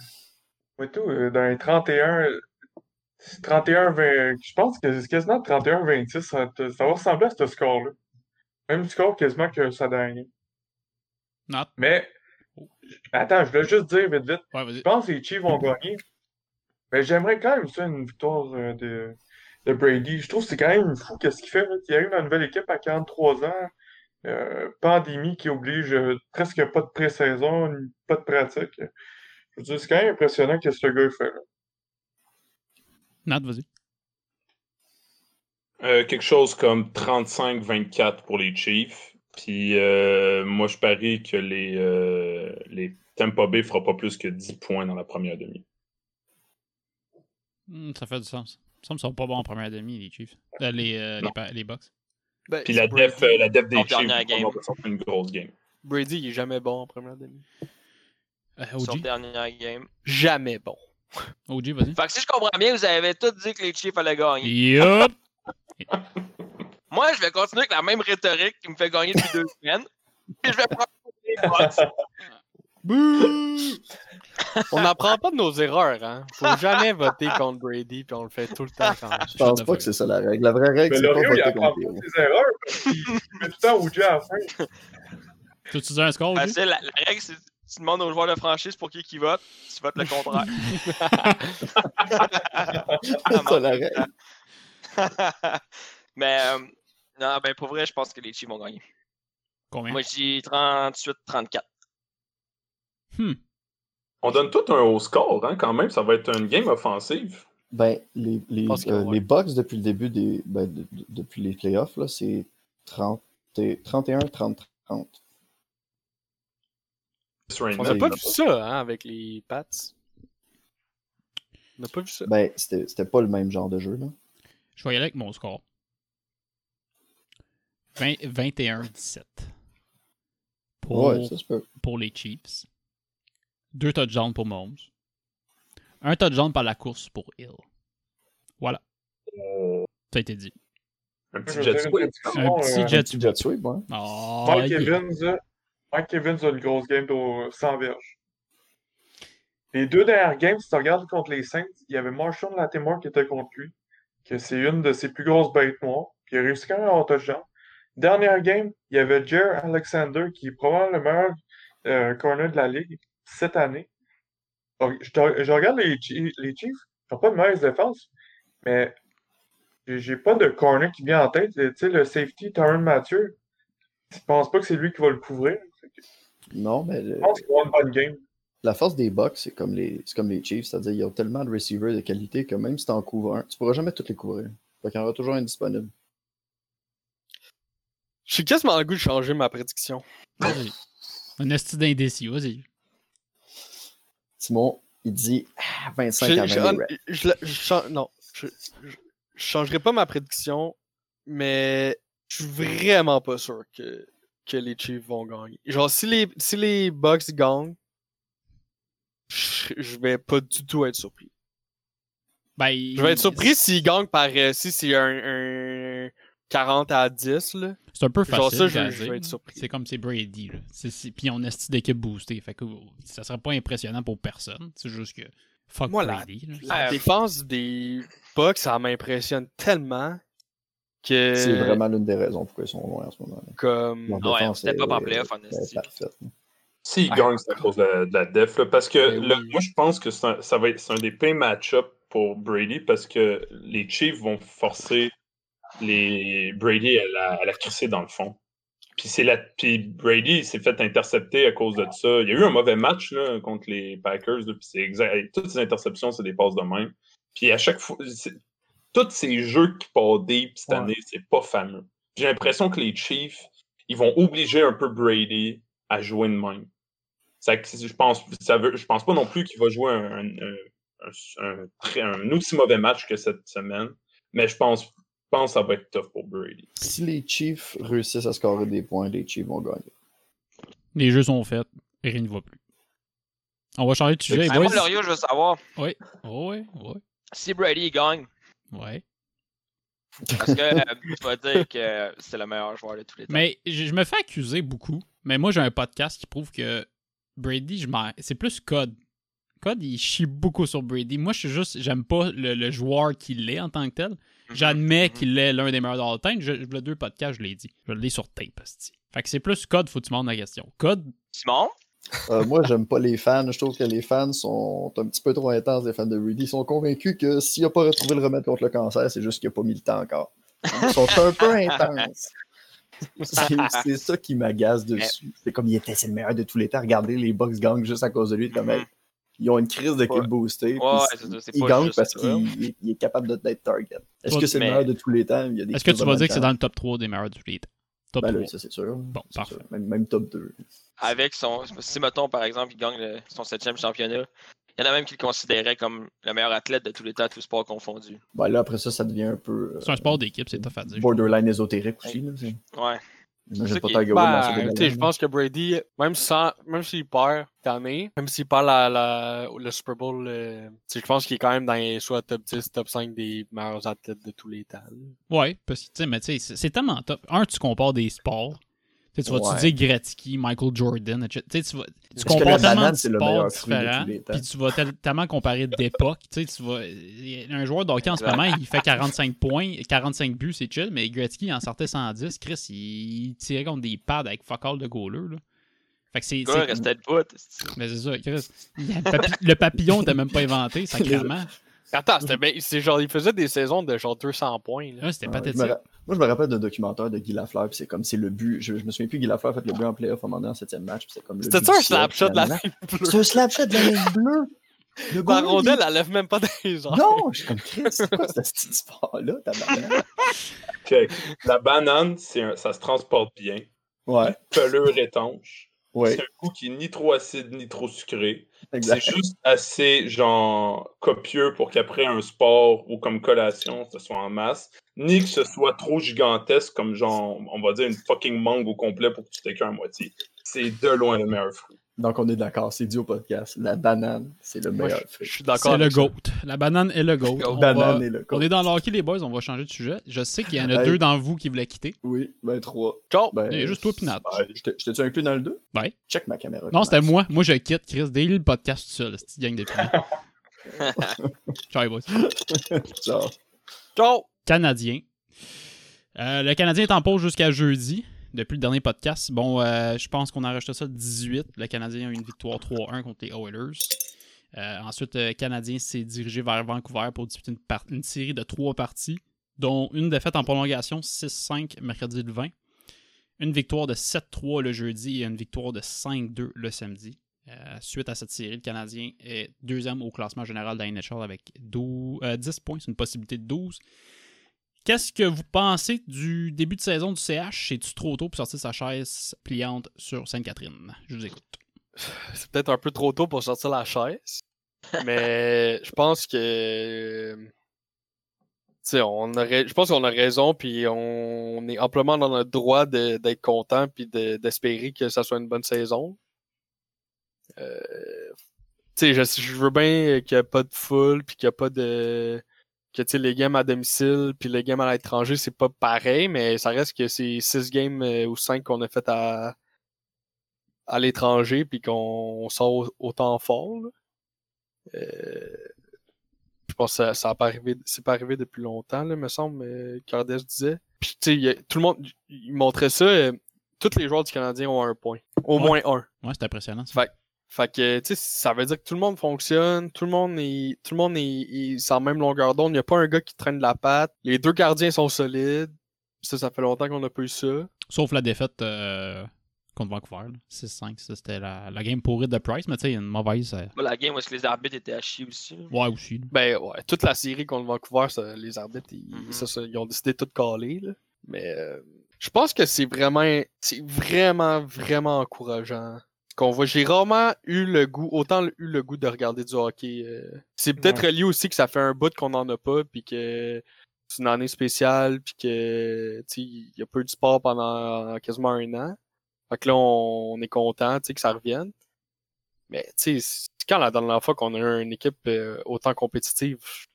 ouais, tout, euh, dans les 31. 31 20, je pense que c'est quasiment 31-26. Ça, va ressembler à ce score-là. Même score quasiment que ça dernier. Not. Mais. Attends, je voulais juste dire vite vite. Ouais. Je pense que les Chiefs vont gagner. Mais j'aimerais quand même ça, une victoire euh, de, de Brady. Je trouve que c'est quand même fou qu'est-ce qu'il fait. Là. Il arrive dans une nouvelle équipe à 43 ans. euh, pandémie qui oblige euh, presque pas de pré-saison, pas de pratique. Je veux dire, c'est quand même impressionnant que ce gars fait. Là. Nat, vas-y. Euh, quelque chose comme 35-24 pour les Chiefs. Puis euh, moi, je parie que les, euh, les Tampa Bay fera pas plus que 10 points dans la première demi. Hmm, ça fait du sens. Ça me semble pas bon en première demi, les Chiefs. Euh, les, euh, les, Bucks. Ben, Puis c'est la def, euh, la def des Chiefs, sortir une grosse game. Brady, il est jamais bon en première demi. Euh, Son dernière game. Jamais bon. OG, vas-y. Fait que si je comprends bien, vous avez tous dit que les Chiefs allaient gagner. Yup! Moi, je vais continuer avec la même rhétorique qui me fait gagner depuis deux semaines. Puis je vais prendre les Bucks. On n'apprend pas de nos erreurs, hein. Faut jamais voter contre Brady, puis on le fait tout le temps quand Je pense pas que c'est ça la règle. La vraie règle, Mais c'est pas il voter contre Théo. ses erreurs met tout le temps au à la fin. Tu dis un score, la règle, c'est tu demandes aux joueurs de franchise pour qui ils votent, tu votes le contraire. C'est ça. Mais euh, non, ben pour vrai, je pense que les Chiefs vont gagner. Combien? Moi, je dis 38-34. Hmm. On donne tout un haut score, hein, quand même. Ça va être une game offensive. Ben, les, les, euh, les Bucks, depuis le début des. Ben, de- de- depuis les playoffs, là, c'est 30 et- 31-30-30. On n'a pas vu ça, hein, avec les Pats. On n'a pas vu ça. Ben, c'était c'était pas le même genre de jeu, là. Je vais y aller avec mon score. 20 21-17. Pour, Ouais, ça se peut. pour les Chiefs. Deux touchdowns pour Mahomes. Un touchdown par la course pour Hill. Voilà, Euh, ça a été dit. Un petit jet sweep. Un petit jet Un petit jet sweep. Oh. Evans, euh, Mike Evans a une grosse game de 100 verges. Les deux dernières games, si tu regardes contre les Saints, il y avait Marshall Latimore qui était contre lui, que c'est une de ses plus grosses bêtes noires, puis il a réussi quand même à avoir touchdown. Dernière game, il y avait Jer Alexander, qui est probablement le meilleur euh, corner de la ligue cette année. Je, regarde les, Chi- les Chiefs, ils n'ont pas de mauvaise défense, mais j'ai pas de corner qui vient en tête. Tu sais, le safety, Tyron Mathieu, je pense pas que c'est lui qui va le couvrir? Non, mais le- Je pense une bonne game. la force des Bucks, c'est comme les, c'est comme les Chiefs, c'est-à-dire qu'ils ont tellement de receivers de qualité que même si tu en couvres un, tu pourras jamais tous les couvrir. Fait qu'il y en aura toujours un disponible. Je suis quasiment en goût de changer ma prédiction. Vas-y. Un esti d'indécis, vas-y. Simon, il dit ah, 25 Je- à je- 20 hon- les Reds. je je non, je, je, je changerai pas ma prédiction, mais je suis vraiment pas sûr que, que les Chiefs vont gagner. Genre, si les, si les Bucks gagnent, je, vais pas du tout être surpris. Ben, Je vais être surpris s'ils gagnent par. euh, si c'est un, un 40 à 10, là. C'est un peu facile. Genre ça, je- vais être là. surpris. C'est comme c'est Brady. Là. C'est- c'est- Puis on a style d'équipe boostée. Fait que oh, ça serait pas impressionnant pour personne. C'est juste que. Fuck Moi, la- Brady. là. La Euh, défense des Bucks, ça m'impressionne tellement que. C'est vraiment l'une des raisons pourquoi ils sont loin en ce moment. Comme. Ouais, c'était pas en playoff, en. S'ils Ouais. gagnent, c'est à cause de la, de la def. là, parce que Ben oui. moi, je pense que c'est un, ça va être, c'est un des pires match-up pour Brady parce que les Chiefs vont forcer les Brady à la, à la crisser dans le fond. Puis, c'est la, puis Brady s'est fait intercepter à cause de ça. Il y a eu un mauvais match là, contre les Packers. là, puis c'est exact, toutes ces interceptions, c'est des passes de même. Puis à chaque fois, tous ces jeux qui partent deep cette Ouais. année, c'est pas fameux. J'ai l'impression que les Chiefs, ils vont obliger un peu Brady à jouer de même. Ça, je pense, ça veut, je pense pas non plus qu'il va jouer un, un, un- un très- un aussi mauvais match que cette semaine, mais je pense, je pense que ça va être tough pour Brady. Si les Chiefs réussissent à scorer des points, les Chiefs vont gagner. Les jeux sont faits. et Rien ne va plus. On va changer de sujet. Moi, Lorio, je veux savoir, Oh, ouais, ouais. si Brady gagne, Ouais. parce que euh, tu vas dire que c'est le meilleur joueur de tous les temps. Mais je, je me fais accuser beaucoup. Mais moi, j'ai un podcast qui prouve que Brady, je c'est plus Code. Code, il chie beaucoup sur Brady. Moi, je suis juste, j'aime pas le, le joueur qu'il est en tant que tel. Mhm. J'admets qu'il est l'un des meilleurs time. Je, je- le deux podcasts, je l'ai dit. Je l'ai sur tape. Fait que c'est plus Code, faut que tu demandes la question. Code, Simon? Euh, moi, j'aime pas les fans. Je trouve que les fans sont un petit peu trop intenses, les fans de Rudy. Ils sont convaincus que s'il n'a pas retrouvé le remède contre le cancer, c'est juste qu'il n'a pas mis le temps encore. Ils sont un peu intenses. C'est ça qui m'agace dessus. C'est comme il était c'est le meilleur de tous les temps. Regardez, les Bucks gagnent juste à cause de lui. Comme, hey, ils ont une crise de Ouais. kit boostée. Ouais, puis ouais, c'est ça, c'est il pas gagne juste parce qu'il il- il est capable de- d'être target. Est-ce que c'est le meilleur de tous les temps? Est-ce que tu vas dire que c'est dans le top 3 des meilleurs de tous les temps? Top Ben 3. là, ça c'est sûr. Bon, parfait. sûr. Même, même top 2. Avec son. Si, mettons, par exemple, il gagne le- son septième championnat, il y en a même qui le considéraient comme le meilleur athlète de tous les temps, tous sports confondus. Ben là, après ça, ça devient un peu euh, C'est un sport d'équipe, c'est tough à dire. borderline ésotérique aussi. Là, Ouais. Pas Woods dans ce Ben, je pense que Brady, même sans, même s'il perd cette année, même s'il perd la, la- le Super Bowl, euh, je pense qu'il est quand même dans les soit top 10, top 5 des meilleurs athlètes de tous les temps. là. Ouais, parce que, tu sais, mais tu sais, c'est- c'est tellement top. Un, tu compares des sports. Tu sais, tu vas Ouais. te dire Gretzky, Michael Jordan, etc. Tu sais, tu vas- tu compares tellement de sports différents, puis tu vas tel- tellement comparer d'époque. Tu sais, tu vas... il y a Un joueur de hockey en ce moment, il fait 45 points, 45 buts, c'est chill, mais Gretzky il en sortait 110. Chris, il tirait contre des pads avec fuck all de goaler, là. Fait que c'est... Le gars c'est- restait debout. Mais c'est ça, Chris. Le papillon t'as même pas inventé, sacrément. Attends, c'était ben, c'est genre, il faisait des saisons de genre 200 points. Là. C'était Ouais, je pathétique. ra- Moi, je me rappelle d'un documentaire de Guy Lafleur, puis c'est comme c'est le but. Je, je me souviens plus, Guy Lafleur a fait le but en playoff un moment donné en septième match, puis c'est comme le C'était but ça un slapshot de la ligne bleue? C'est un slapshot de la ligne bleue. Le La rondelle, elle lève même pas les gens. Non, je suis comme Chris, c'est quoi ce petit sport-là, tabarnak? Check. La banane, c'est un- ça se transporte bien. Ouais, Pelure étanche. Ouais, C'est un goût qui est ni trop acide ni trop sucré. C'est juste assez, genre, copieux pour qu'après un sport ou comme collation, ce soit en masse, ni que ce soit trop gigantesque comme, genre, on va dire une fucking mangue au complet pour que tu t'écœures à moitié. C'est de loin le meilleur fruit. Donc, on est d'accord, c'est dit au podcast. La banane, c'est le Moi, meilleur je, fruit. je suis d'accord. C'est le ça. GOAT. La banane est le GOAT. On, Banane va- et le on goat. est dans le hockey, les boys, on va changer de sujet. Je sais qu'il y en a Hey. deux dans vous qui voulaient quitter. Oui, ben trois. Ciao. Ben, Il y a juste toi pis Nat. ben, je t'ai- inclus dans le 2? Ouais. Check ma caméra. Non, c'était moi. Moi, je quitte, Chris. Daily le podcast tout seul, cette gang de piments. Ciao, les boys. Genre, Ciao. Canadien. Euh, le Canadien est en pause jusqu'à jeudi. Depuis le dernier podcast, bon, euh, je pense qu'on a rajouté ça 18. Le Canadien a eu une victoire 3-1 contre les Oilers. Euh, ensuite, le Canadien s'est dirigé vers Vancouver pour disputer une, série de trois parties, dont une défaite en prolongation 6-5 mercredi le 20, une victoire de 7-3 le jeudi et une victoire de 5-2 le samedi. Euh, suite à cette série, le Canadien est deuxième au classement général de la avec 12, euh, 10 points, c'est une possibilité de 12. Qu'est-ce que vous pensez du début de saison du CH? C'est-tu trop tôt pour sortir sa chaise pliante sur Sainte-Catherine? Je vous écoute. C'est peut-être un peu trop tôt pour sortir la chaise. mais je pense que. Tu sais, on aurait, je pense qu'on a raison, puis on est amplement dans notre droit d'être content, puis de- d'espérer que ça soit une bonne saison. Euh, tu sais, je, je veux bien qu'il n'y ait pas de foule, puis qu'il n'y a pas de. Que tu sais, les games à domicile, puis les games à l'étranger, c'est pas pareil, mais ça reste que c'est six games euh, ou cinq qu'on a fait à, à l'étranger, puis qu'on sort au- autant fort. Euh, je pense que ça, ça a pas arrivé, c'est pas arrivé depuis longtemps, là, me semble, euh, Cardes disait. Puis, tu sais, tout le monde, il montrait ça. euh, tous les joueurs du Canadien ont un point. Au Ouais. moins un. Ouais, c'est impressionnant. ça. Fait, fait que, tu sais, ça veut dire que tout le monde fonctionne, tout le monde est, tout le monde est, est sur la même longueur d'onde. Il n'y a pas un gars qui traîne de la patte. Les deux gardiens sont solides. Ça, ça fait longtemps qu'on n'a pas eu ça. Sauf la défaite euh, contre Vancouver. là. 6-5, ça c'était la, la game pourrie de Price, mais tu sais, une mauvaise. euh, Moi, la game où est-ce que les arbitres étaient à chier aussi. là. Ouais, aussi. là. Ben ouais, toute la série contre Vancouver, ça, les arbitres, ils, Mhm. ça, ça, ils ont décidé de tout caler. Là. Mais euh, je pense que c'est vraiment, c'est vraiment, vraiment encourageant. Qu'on voit, j'ai rarement eu le goût, autant eu le goût de regarder du hockey. euh. C'est peut-être relié aussi que ça fait un bout qu'on en a pas, puis que c'est une année spéciale, puis que tu sais, il y a peu de sport pendant quasiment un an. Fait que là, on, on est content, tu sais, que ça revienne. Mais tu sais, c'est quand la dernière fois qu'on a eu une équipe euh, autant compétitive? Je suis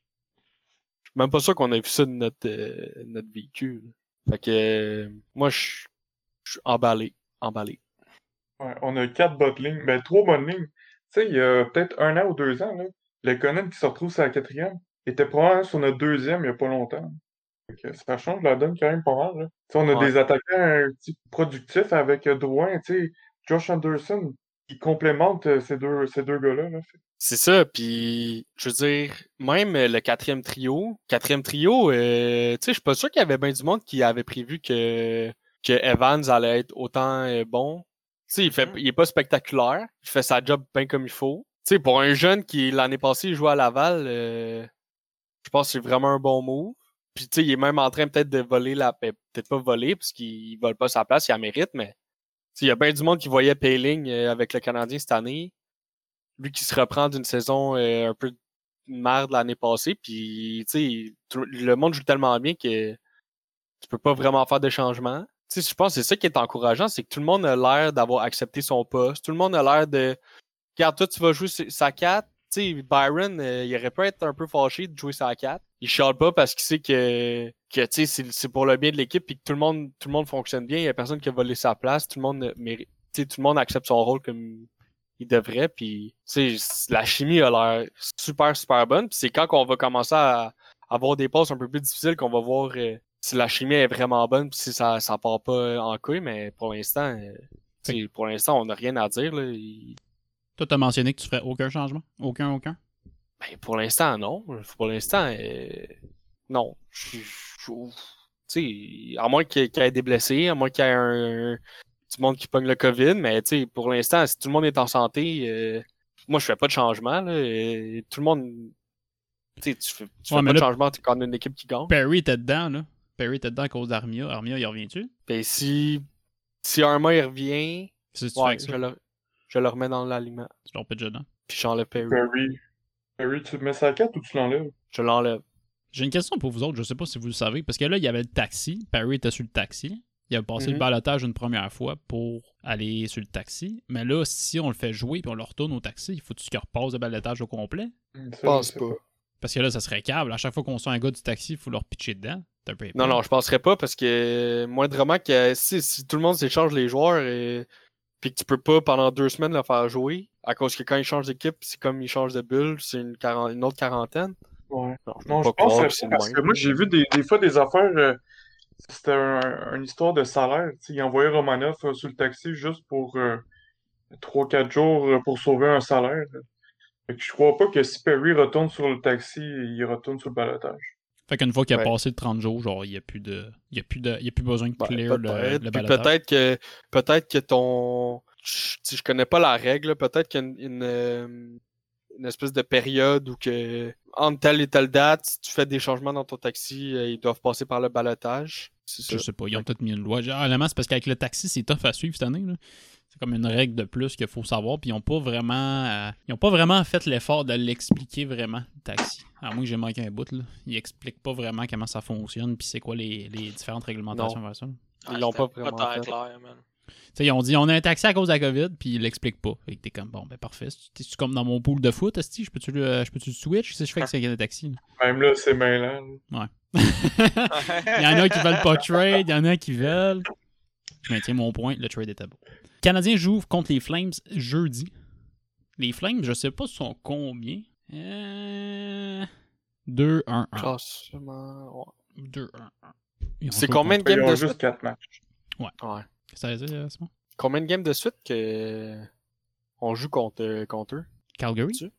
même pas sûr qu'on a vu ça de notre, euh, notre véhicule. Fait que euh, moi, je je suis emballé. Emballé. Ouais, on a quatre bonnes lignes. Ben, trois bonnes lignes. Tu sais, il y a peut-être un an ou deux ans, là, le Conan qui se retrouve sur la quatrième était probablement sur notre deuxième il y a pas longtemps. Ça change la donne quand même pas mal. Là. Tu sais, on a Ouais. des attaquants un petit productifs avec euh, Drouin, tu sais, Josh Anderson, qui complémente euh, ces deux, ces deux gars-là. Là. C'est ça, puis je veux dire, même euh, le quatrième trio, quatrième trio, euh, je suis pas sûr qu'il y avait bien du monde qui avait prévu que, que Evans allait être autant euh, bon. Tu sais, il, fait, Mhm. il est pas spectaculaire, il fait sa job bien comme il faut. Tu sais, pour un jeune qui, l'année passée, il jouait à Laval, euh, je pense que c'est vraiment un bon move. Puis, tu sais, il est même en train peut-être de voler la... ben, Peut-être pas voler, parce qu'il vole pas sa place, il la mérite, mais... tu sais, Il y a bien du monde qui voyait Payling euh, avec le Canadien cette année lui qui se reprend d'une saison euh, un peu de merde l'année passée, puis tu sais, le monde joue tellement bien que tu peux pas vraiment faire de changements. Je pense que c'est ça qui est encourageant, c'est que tout le monde a l'air d'avoir accepté son poste, tout le monde a l'air de regarde toi tu vas jouer sa 4, tu sais, Byron, euh, il aurait pu être un peu fâché de jouer sa 4. Il chiale pas parce qu'il sait que, que c'est pour le bien de l'équipe puis que tout le monde tout le monde fonctionne bien, il y a personne qui a volé sa place, tout le monde euh, tout le monde accepte son rôle comme il devrait. La chimie a l'air super, super bonne. C'est quand qu'on va commencer à avoir des passes un peu plus difficiles qu'on va voir euh, si la chimie est vraiment bonne, puis si ça, ça part pas en couille. Mais pour l'instant, euh, tu sais, pour l'instant, on n'a rien à dire. Là. Il- Toi, t'as mentionné que tu ferais aucun changement? Aucun, aucun? Ben, pour l'instant, non. Pour l'instant, euh, non. Je- je- à moins qu'il y ait- des blessés, à moins qu'il y ait un, du monde qui pogne le COVID, mais tu sais, pour l'instant, si tout le monde est en santé, euh, moi, je fais pas de changement. Là, et tout le monde. Tu sais, tu fais, tu Ouais, fais pas de changement quand on a une équipe qui gagne. Perry était dedans, là. Perry était dedans à cause d'Armia. Armia, il revient-tu? Ben, si, si Arma il revient, Si tu ouais, fais que ça, je, le, je le remets dans l'aliment. tu leur pitches dedans. Puis j'enlève Perry. Perry. Perry, tu le mets sa 4 ou tu l'enlèves? Je l'enlève. J'ai une question pour vous autres, je sais pas si vous le savez, parce que là, il y avait le taxi. Perry était sur le taxi. Il a passé le Mhm. balotage une première fois pour aller sur le taxi. Mais là, si on le fait jouer et on le retourne au taxi, il faut-tu qu'il repasse le balotage au complet? Ça, Je pense pas. Parce que là, ça serait câble. À chaque fois qu'on sent un gars du taxi, il faut leur pitcher dedans. Non, non, je penserais pas parce que moindrement que si, si tout le monde s'échange les joueurs et puis que tu peux pas pendant deux semaines le faire jouer, à cause que quand ils changent d'équipe, c'est comme ils changent de bulle, c'est une, autre quarantaine. Ouais. Non, je Non, je pas croire pense que parce que moi, j'ai vu des, des fois des affaires. euh, c'était un- une histoire de salaire. tu sais. il envoyait Romanov euh, sur le taxi juste pour 3-4 jours euh, pour sauver un salaire. Fait que je crois pas que si Perry retourne sur le taxi, il retourne sur le balotage. Fait qu'une fois qu'il a Ouais. passé de 30 jours, genre, il n'y a, plus de... il y a, plus de... il y a plus besoin de Ben, clear le, peut-être. le peut-être que peut-être que ton sais, je connais pas la règle, peut-être qu'il y a une, une, euh, une espèce de période où que entre telle et telle date, si tu fais des changements dans ton taxi, euh, ils doivent passer par le balotage. Ça. Je sais pas, ils ont peut-être mis une loi. Honnêtement, c'est parce qu'avec le taxi, c'est tough à suivre cette année. là. C'est comme une règle de plus qu'il faut savoir. Puis ils ont pas vraiment. euh, ils ont pas vraiment fait l'effort de l'expliquer vraiment, le taxi. À moins que j'ai manqué un bout, là. Ils expliquent pas vraiment comment ça fonctionne. Puis c'est quoi les, les différentes réglementations vers ça. là. Ils l'ont pas vraiment tant fait. clair, man. Tu sais, ils ont dit on a un taxi à cause de la COVID, puis ils l'expliquent pas. Fait que t'es comme bon, ben parfait. T'es-tu comme dans mon pool de foot, Esti? Je peux-tu le- je peux-tu le switch? Si je fais que c'est un taxi? là? Même là, c'est mêlant. là. il y en a qui veulent pas trade, il y en a qui veulent. Je maintiens mon point, le trade était beau. Les Canadiens jouent contre les Flames jeudi. Les Flames, je sais pas sont combien. Euh... 2-1-1. Classement, 2-1-1. Ils ont C'est combien de games de juste suite? 4 matchs. Ouais. Qu'est-ce que ça veut dire, euh, Simon? Combien de games de suite que on joue contre, contre eux? Calgary? C'est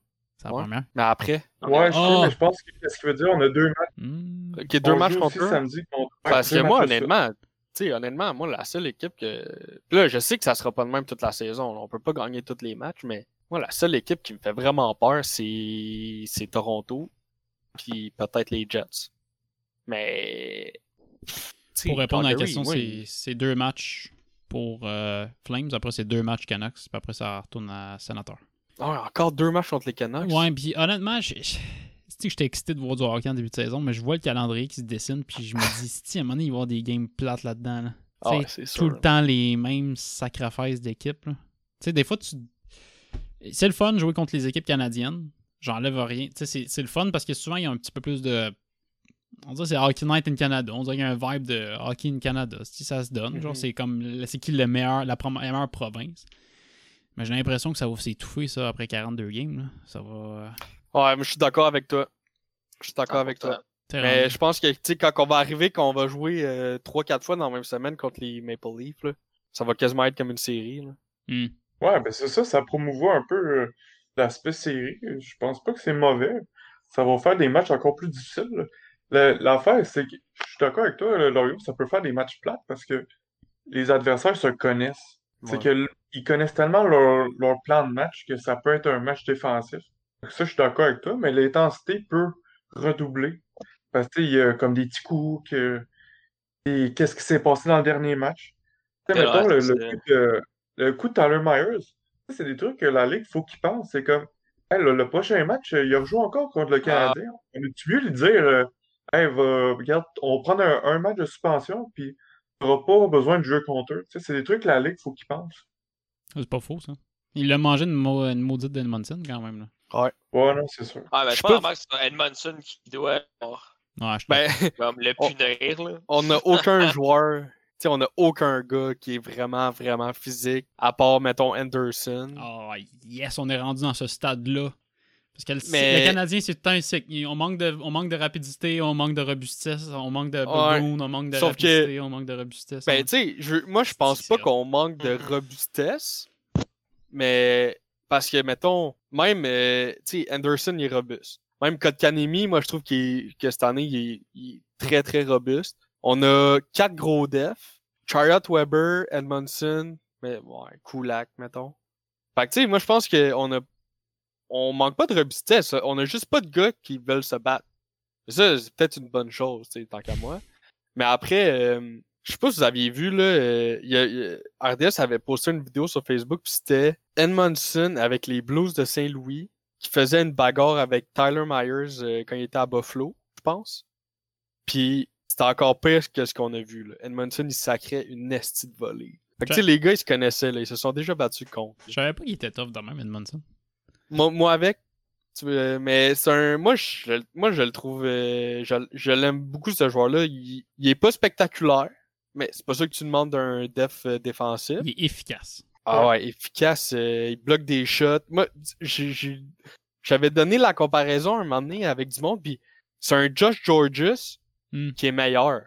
la Ouais. première. Mais après, Ouais, je sais, Ah. mais je pense que ce qu'il veut dire, on a deux matchs. Ok, deux on matchs joue contre aussi eux? samedi contre Parce que moi, honnêtement, sais, honnêtement, moi, la seule équipe que. Là, je sais que ça sera pas de même toute la saison. là. On peut pas gagner tous les matchs, mais moi, la seule équipe qui me fait vraiment peur, c'est c'est Toronto. Puis peut-être les Jets. Mais. Pour répondre à la question, oui. c'est deux matchs pour euh, Flames. Après, c'est deux matchs Canucks. Puis après, ça retourne à Sénateur. Ah, encore deux matchs contre les Canucks? Ouais, puis honnêtement, j'ai- c'est que j'étais excité de voir du hockey en début de saison, mais je vois le calendrier qui se dessine, puis je me dis, si à un moment donné, il va y avoir des games plates là-dedans. Là. Ah Tu sais, tout sûr. le temps les mêmes sacrifices d'équipe. Tu sais, des fois, tu. C'est le fun de jouer contre les équipes canadiennes. J'enlève rien. Tu sais, c'est- c'est le fun parce que souvent, il y a un petit peu plus de. On dirait que c'est Hockey Night in Canada. On dirait qu'il y a un vibe de Hockey in Canada. Si ça se donne, genre, Mhm. c'est comme. C'est qui le meilleur, la meilleure province. Mais j'ai l'impression que ça va s'étouffer, ça, après 42 games. Là. Ça va. Euh, Ouais, mais je suis d'accord avec toi. Je suis d'accord avec toi. Mais je pense que, tu sais, quand on va arriver, qu'on va jouer euh, 3-4 fois dans la même semaine contre les Maple Leafs, là, ça va quasiment être comme une série. Là. Hmm. Ouais, ben c'est ça, ça promouvoit un peu euh, l'aspect série. Je pense pas que c'est mauvais. Ça va faire des matchs encore plus difficiles. L'affaire, c'est que je suis d'accord avec toi, là, Lorio, ça peut faire des matchs plates parce que les adversaires se connaissent. C'est Ouais. que l- ils connaissent tellement leur, leur plan de match que ça peut être un match défensif. Donc Ça, je suis d'accord avec toi, mais l'intensité peut redoubler. Parce que tu sais, il y a comme des petits coups que. Et qu'est-ce qui s'est passé dans le dernier match? Tu sais, Ouais, mettons, le, c'est- le coup de, le coup de Tyler Myers, ça, c'est des trucs que la Ligue, faut qu'il pense. C'est comme, Hey, le, le prochain match, euh, il rejoue encore contre le Canadien. On est-tu mieux lui dire, euh, hey, va, regarde, on va prendre un, un match de suspension, puis tu n'auras pas besoin de jouer contre eux. C'est des trucs que la Ligue, faut qu'il pense. C'est pas faux, ça. Il a mangé une, mau- une maudite d'Edmondson, quand même. Là. Ouais, non, c'est sûr. Ah, ben, Je pense que c'est Edmondson qui doit avoir Ouais, je Ben, comme le On- punir, là. on n'a aucun joueur, tu sais, on n'a aucun gars qui est vraiment, vraiment physique, à part, mettons, Anderson. Oh, yes, on est rendu dans ce stade-là. Parce que le, Mais- le Canadien, c'est tout le temps un cycle. On manque, de, on manque de rapidité, on manque de robustesse, on manque de Ouais. bougoun, on manque de Sauf que- rapidité, on manque de robustesse. Ben, on- tu sais, je- moi, je pense pas qu'on manque de Mhm. robustesse, mais parce que, mettons, même, euh, tu Anderson, il est robuste. Même Kotkanemi, moi, je trouve est- que cette année, il est, il est très, très robuste. On a quatre gros defs. Chariot Weber, Edmondson, mais ouais, Kulak, mettons. Fait que, tu sais, moi, je pense qu'on a. On manque pas de robustesse. On a juste pas de gars qui veulent se battre. Ça, c'est peut-être une bonne chose, tu sais, tant qu'à moi. Mais après, euh, je sais pas si vous aviez vu, là, euh, y a- y a- RDS avait posté une vidéo sur Facebook, puis c'était Edmondson avec les Blues de Saint-Louis qui faisait une bagarre avec Tyler Myers euh, quand il était à Buffalo, je pense. Puis c'était encore pire que ce qu'on a vu. Là. Edmondson, il sacrait une nestie de volée. Fait que, tu sais, les gars, ils se connaissaient, là, ils se sont déjà battus contre. Je savais pas qu'il était tough de même, Edmondson. Moi, moi avec, tu veux- mais c'est un. Moi, je, moi, je le trouve. euh, je, je l'aime beaucoup, ce joueur-là. Il, il est pas spectaculaire, mais c'est pas ça que tu demandes d'un def euh, défensif? Il est efficace. Ah ouais, efficace. euh, il bloque des shots. Moi, j'avais donné la comparaison un moment donné avec du monde, puis c'est un Josh Georges Hmm. qui est meilleur.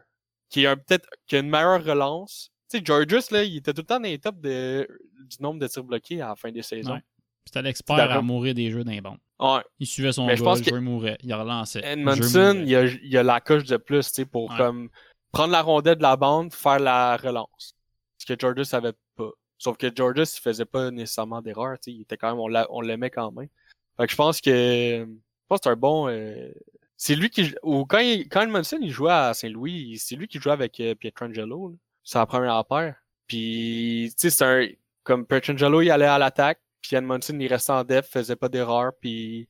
qui a un- peut-être qui a une meilleure relance. Tu sais, Georges, là, il était tout le temps dans les tops de, du nombre de tirs bloqués à la fin des saisons. Ouais. C'était l'expert à mourir des jeux d'un bon. Ouais. Il suivait son Mais gars, je pense le que- jeu mourait. Il relançait. Edmondson, il y a, il y a la coche de plus, tu sais, pour Ouais. comme prendre la rondelle de la bande, faire la relance. Ce que Georges savait pas. Sauf que Georges, il faisait pas nécessairement d'erreur, il était quand même, on l'a- on l'aimait quand même. Fait que je pense que, je pense que c'est un bon, euh, c'est lui qui, ou quand, il, quand Edmondson, il jouait à Saint-Louis, c'est lui qui jouait avec euh, Pietrangelo. C'est la première paire. Puis, tu sais, c'est un, comme Pietrangelo, il allait à l'attaque, puis Edmondson, il restait en def, faisait pas d'erreur, puis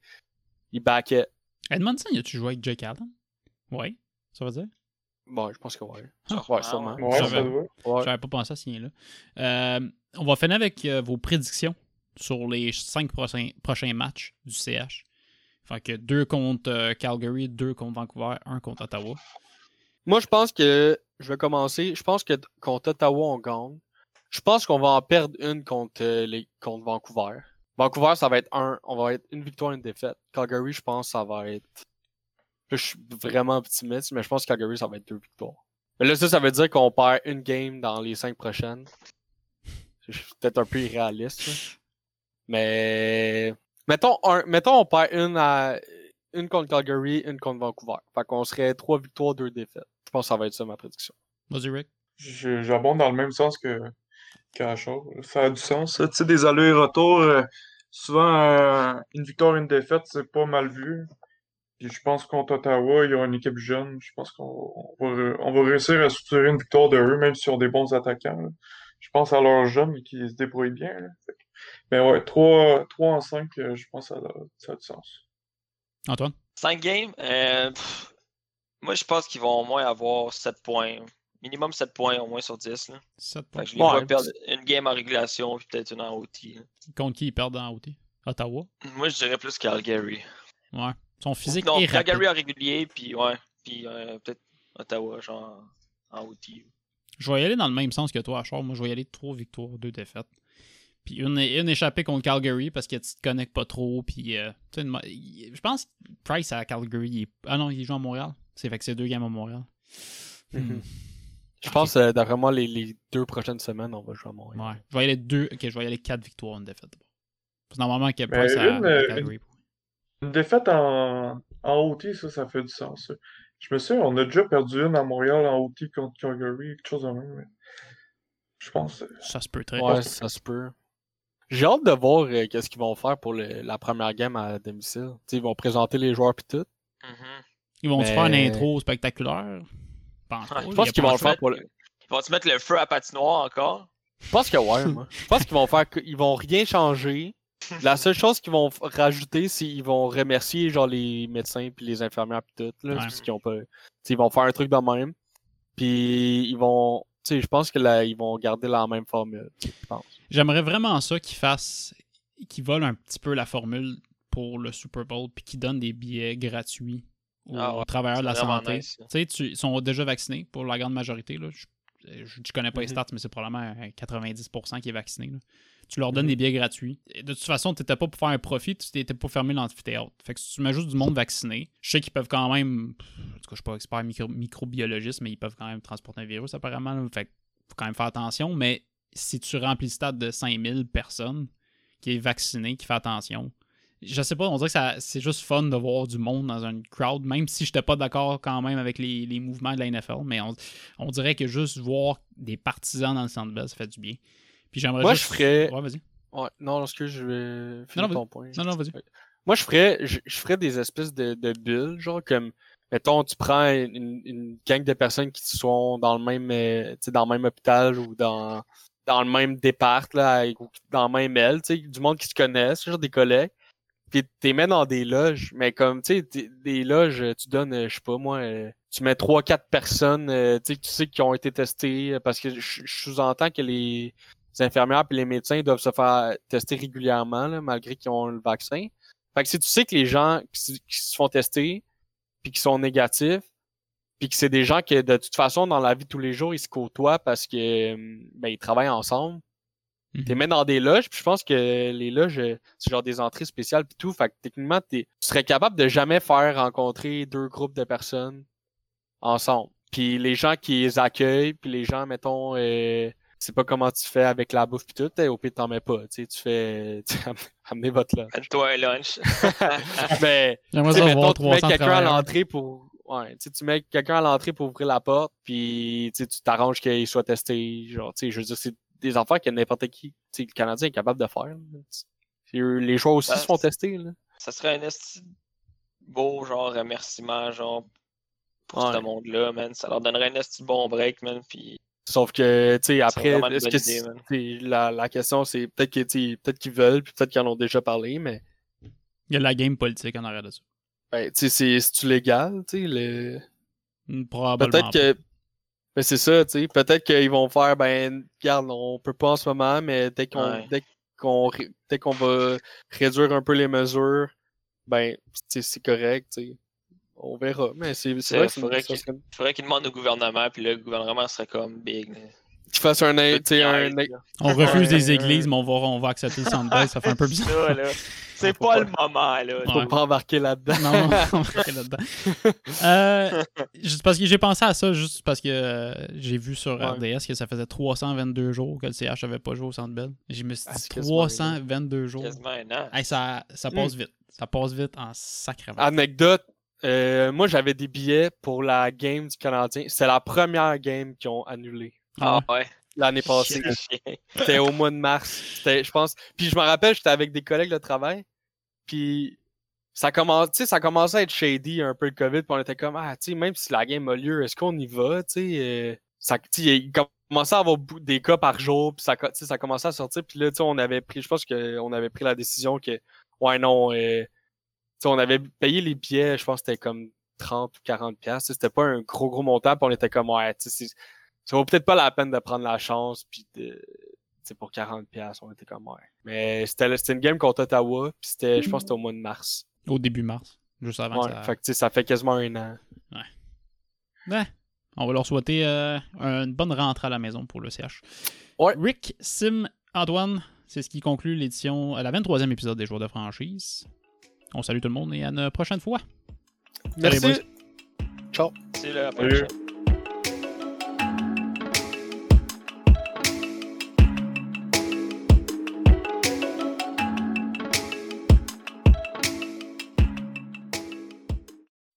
il backait. Edmondson, y a-tu joué avec Jake Allen? Oui. Ça veut dire? Bon, je pense que ouais. Ah, ouais, sûrement. Ouais, J'avais- pas pensé à ce lien-là. Euh, on va finir avec euh, vos prédictions sur les cinq prochains, prochains matchs du CH. Fait que deux contre euh, Calgary, deux contre Vancouver, un contre Ottawa. Moi, je pense que je vais commencer. Je pense que contre Ottawa, on gagne. Je pense qu'on va en perdre une contre, euh, les, contre Vancouver. Vancouver, ça va être un. On va être une victoire, une défaite. Calgary, je pense, ça va être. Là, je suis vraiment optimiste, mais je pense que Calgary, ça va être deux victoires. Mais là, ça, ça veut dire qu'on perd une game dans les cinq prochaines. Je suis peut-être un peu irréaliste. là. Mais. Mettons, un, mettons, on perd une à. Une contre Calgary, une contre Vancouver. Fait qu'on serait trois victoires, deux défaites. Je pense que ça va être ça ma prédiction. Vas-y, Rick. Je- J'abonde dans le même sens que qu'Achor. Ça a du sens. ça. Tu sais, des allers-retours, euh, souvent, euh, une victoire, une défaite, c'est pas mal vu. Puis je pense contre Ottawa, il y aura une équipe jeune. Je pense qu'on on va, ré- on va réussir à structurer une victoire de eux, même si ont des bons attaquants. là. Je pense à leurs jeunes qui se débrouillent bien. là. Mais ouais, 3, 3 en 5, je pense que ça, a- ça a du sens. Antoine? 5 games, euh, pff, moi je pense qu'ils vont au moins avoir 7 points. Minimum 7 points au moins sur 10. Là. 7 Fait points. que je les vois perdre une game en régulation puis peut-être une en OT. là. Contre qui ils perdent en OT? Ottawa? Moi je dirais plus Calgary. Ouais. Son physique non, est rapide. Calgary en régulier puis ouais. Puis euh, peut-être Ottawa genre en OT. Je vais y aller dans le même sens que toi, Achor. Moi, je vais y aller trois victoires, deux défaites. Puis une, une échappée contre Calgary parce que tu te connectes pas trop. Puis, euh, tu sais, une je pense que Price à Calgary. il est- Ah non, il joue à Montréal. C'est fait que c'est deux games à Montréal. Hmm. Je pense que d'après moi, les, les deux prochaines semaines, on va jouer à Montréal. Ouais. Je vais y aller deux. Ok, je vais y aller quatre victoires, une défaite. C'est normalement que Price à euh, Calgary. Une défaite en, en OT, ça, ça fait du sens. ça. Je me souviens, on a déjà perdu une à Montréal en OT contre Calgary, quelque chose de même. mais Je pense. euh, Ça se peut très Ouais, bien. ça se peut. J'ai hâte de voir euh, qu'est-ce qu'ils vont faire pour le- la première game à domicile. Ils vont présenter les joueurs pis tout. Mhm. Ils vont-tu Mais- faire une intro spectaculaire? Pas. Ouais, Je pense qu'ils vont le faire pour le... Ils vont-tu mettre le feu à patinoire encore? Je pense que ouais, moi. Je pense qu'ils vont faire... Ils vont rien changer. La seule chose qu'ils vont rajouter, c'est qu'ils vont remercier genre les médecins puis les infirmières pis tout. Là, Ouais. parce qu'ils ont pas... ils vont faire un truc de même. Puis ils vont... Tu sais, je pense que là, ils vont garder la même formule. J'aimerais vraiment ça qu'ils fassent. qu'ils volent un petit peu la formule pour le Super Bowl puis qu'ils donnent des billets gratuits aux Ah ouais, travailleurs de la santé. nice, tu sais, ils sont déjà vaccinés pour la grande majorité. Là. Je, je, je connais pas les Mhm. stats, mais c'est probablement euh, 90% qui est vacciné. là. Tu leur donnes Mhm. des billets gratuits. Et de toute façon, tu n'étais pas pour faire un profit, tu n'étais pas fermer l'amphithéâtre. Fait que si tu mets juste du monde vacciné, je sais qu'ils peuvent quand même. En tout cas, je suis pas expert micro- microbiologiste, mais ils peuvent quand même transporter un virus apparemment. Fait que faut quand même faire attention. Mais si tu remplis le stade de 5000 personnes qui est vacciné, qui fait attention, je sais pas, on dirait que c'est juste fun de voir du monde dans une crowd, même si je n'étais pas d'accord quand même avec les, les mouvements de la NFL, mais on, on dirait que juste voir des partisans dans le centre belle, ça fait du bien. Puis j'aimerais Moi, juste... je ferais- Ouais, vas-y. Ouais, non, est-ce que je vais finir non, ton point? Non, non, vas-y. Moi, je ferais, je, je ferais des espèces de, de bulles, genre comme, mettons, tu prends une, une gang de personnes qui sont dans le même, euh, tu sais, dans le même hôpital ou dans, dans le même départ, là, ou dans le même aile, tu sais, du monde qui se connaissent, genre des collègues. Puis t'es mets dans des loges, mais comme, tu sais, des loges, tu donnes, euh, je sais pas moi, euh, tu mets trois, quatre personnes, euh, tu sais, que tu sais qui ont été testées, parce que je, je sous-entends que les, les infirmières et les médecins doivent se faire tester régulièrement, là, malgré qu'ils ont le vaccin. Fait que si tu sais que les gens qui, se- qui se font tester, puis qui sont négatifs, puis que c'est des gens que de toute façon, dans la vie de tous les jours, ils se côtoient parce que euh, ben, ils travaillent ensemble. Mhm. T'es mets dans des loges, puis je pense que les loges, c'est genre des entrées spéciales puis tout. Fait que techniquement, t'es- tu serais capable de jamais faire rencontrer deux groupes de personnes ensemble. Puis les gens qui les accueillent, puis les gens, mettons, euh, c'est pas comment tu fais avec la bouffe pis tout, au pire t'en mets pas, tu sais, tu fais, amenez votre lunch. Donne-toi un lunch. Mais, tu sais, ça mettons, voir tu mets 300 quelqu'un à l'entrée pour, ouais, tu mets quelqu'un à l'entrée pour ouvrir la porte, puis tu t'arranges qu'il soit testé, genre, tu sais, je veux dire, c'est des affaires que n'importe qui, tu sais, le Canadien est capable de faire. là. Les joueurs aussi Ben, se font tester, là. ça serait un esti beau genre remerciement genre pour Ouais. ce monde-là, man. Ça leur donnerait un esti bon break, man. Puis Sauf que, tu sais, après, que idée, la, la question, c'est peut-être que, tu sais, peut-être qu'ils veulent, puis peut-être qu'ils en ont déjà parlé, mais, Il y a de la game politique en arrière de ça. ben, tu sais, c'est- c'est-tu légal, tu sais, le... Hmm, Probablement. Peut-être que. Ben c'est ça, tu sais. Peut-être qu'ils vont faire, ben, regarde, on peut pas en ce moment, mais dès qu'on Ouais. dès qu'on ré- dès qu'on va réduire un peu les mesures, ben, tu sais, c'est correct, tu sais. On verra. Mais c'est vrai que faudrait ça que- serait- il faudrait qu'ils demandent au gouvernement, puis là, le gouvernement serait comme big. là. qu'ils fassent un, On refuse des églises, mais on va, on va accepter le Sandbell. Ça fait un peu bizarre. Ça, là. C'est pas pas- le moment, là. Ouais. faut pas embarquer là-dedans. Non, on va rester là-dedans. Euh, juste parce que j'ai pensé à ça, juste parce que euh, j'ai vu sur Ouais. RDS que ça faisait 322 jours que le CH avait pas joué au Centre Bell. Je me suis dit c'est quasiment un 322 jours. Quasiment un an. Hey, ça, ça passe vite. Ça passe vite en sacrément. Anecdote, euh, moi j'avais des billets pour la game du Canadien. C'est la première game qu'ils ont annulée Ah ouais. l'année passée. C'était au mois de mars. C'était, je pense. Puis je me rappelle, j'étais avec des collègues de travail. Puis ça commence, tu sais, ça commençait à être shady un peu le COVID. Puis on était comme, ah, tu sais, même si la game a lieu, est-ce qu'on y va, tu sais? euh, ça, tu sais, il commençait à avoir des cas par jour. Puis ça, co- tu sais, ça commençait à sortir. Puis là, tu sais, on avait pris, je pense qu'on avait pris la décision que, ouais, non, euh, on avait payé les billets, je pense que c'était comme 30 ou 40 pièces. C'était pas un gros, gros montant. Puis on était comme, ouais, tu ça vaut peut-être pas la peine de prendre la chance. Puis de pour 40 pièces on était comme ouais. Mais c'était une game contre Ottawa, puis c'était je pense que c'était au mois de mars. Au début mars, juste avant Ouais, ça... fait que ça fait quasiment un an. Ouais. On va leur souhaiter euh, une bonne rentrée à la maison pour le CH. Ouais. Rick, Sim, Antoine, c'est ce qui conclut l'édition, euh, la 23e épisode des Joueurs de franchise. On salue tout le monde et à une prochaine fois. Salut, Merci. Ciao. C'est la Salut. prochaine.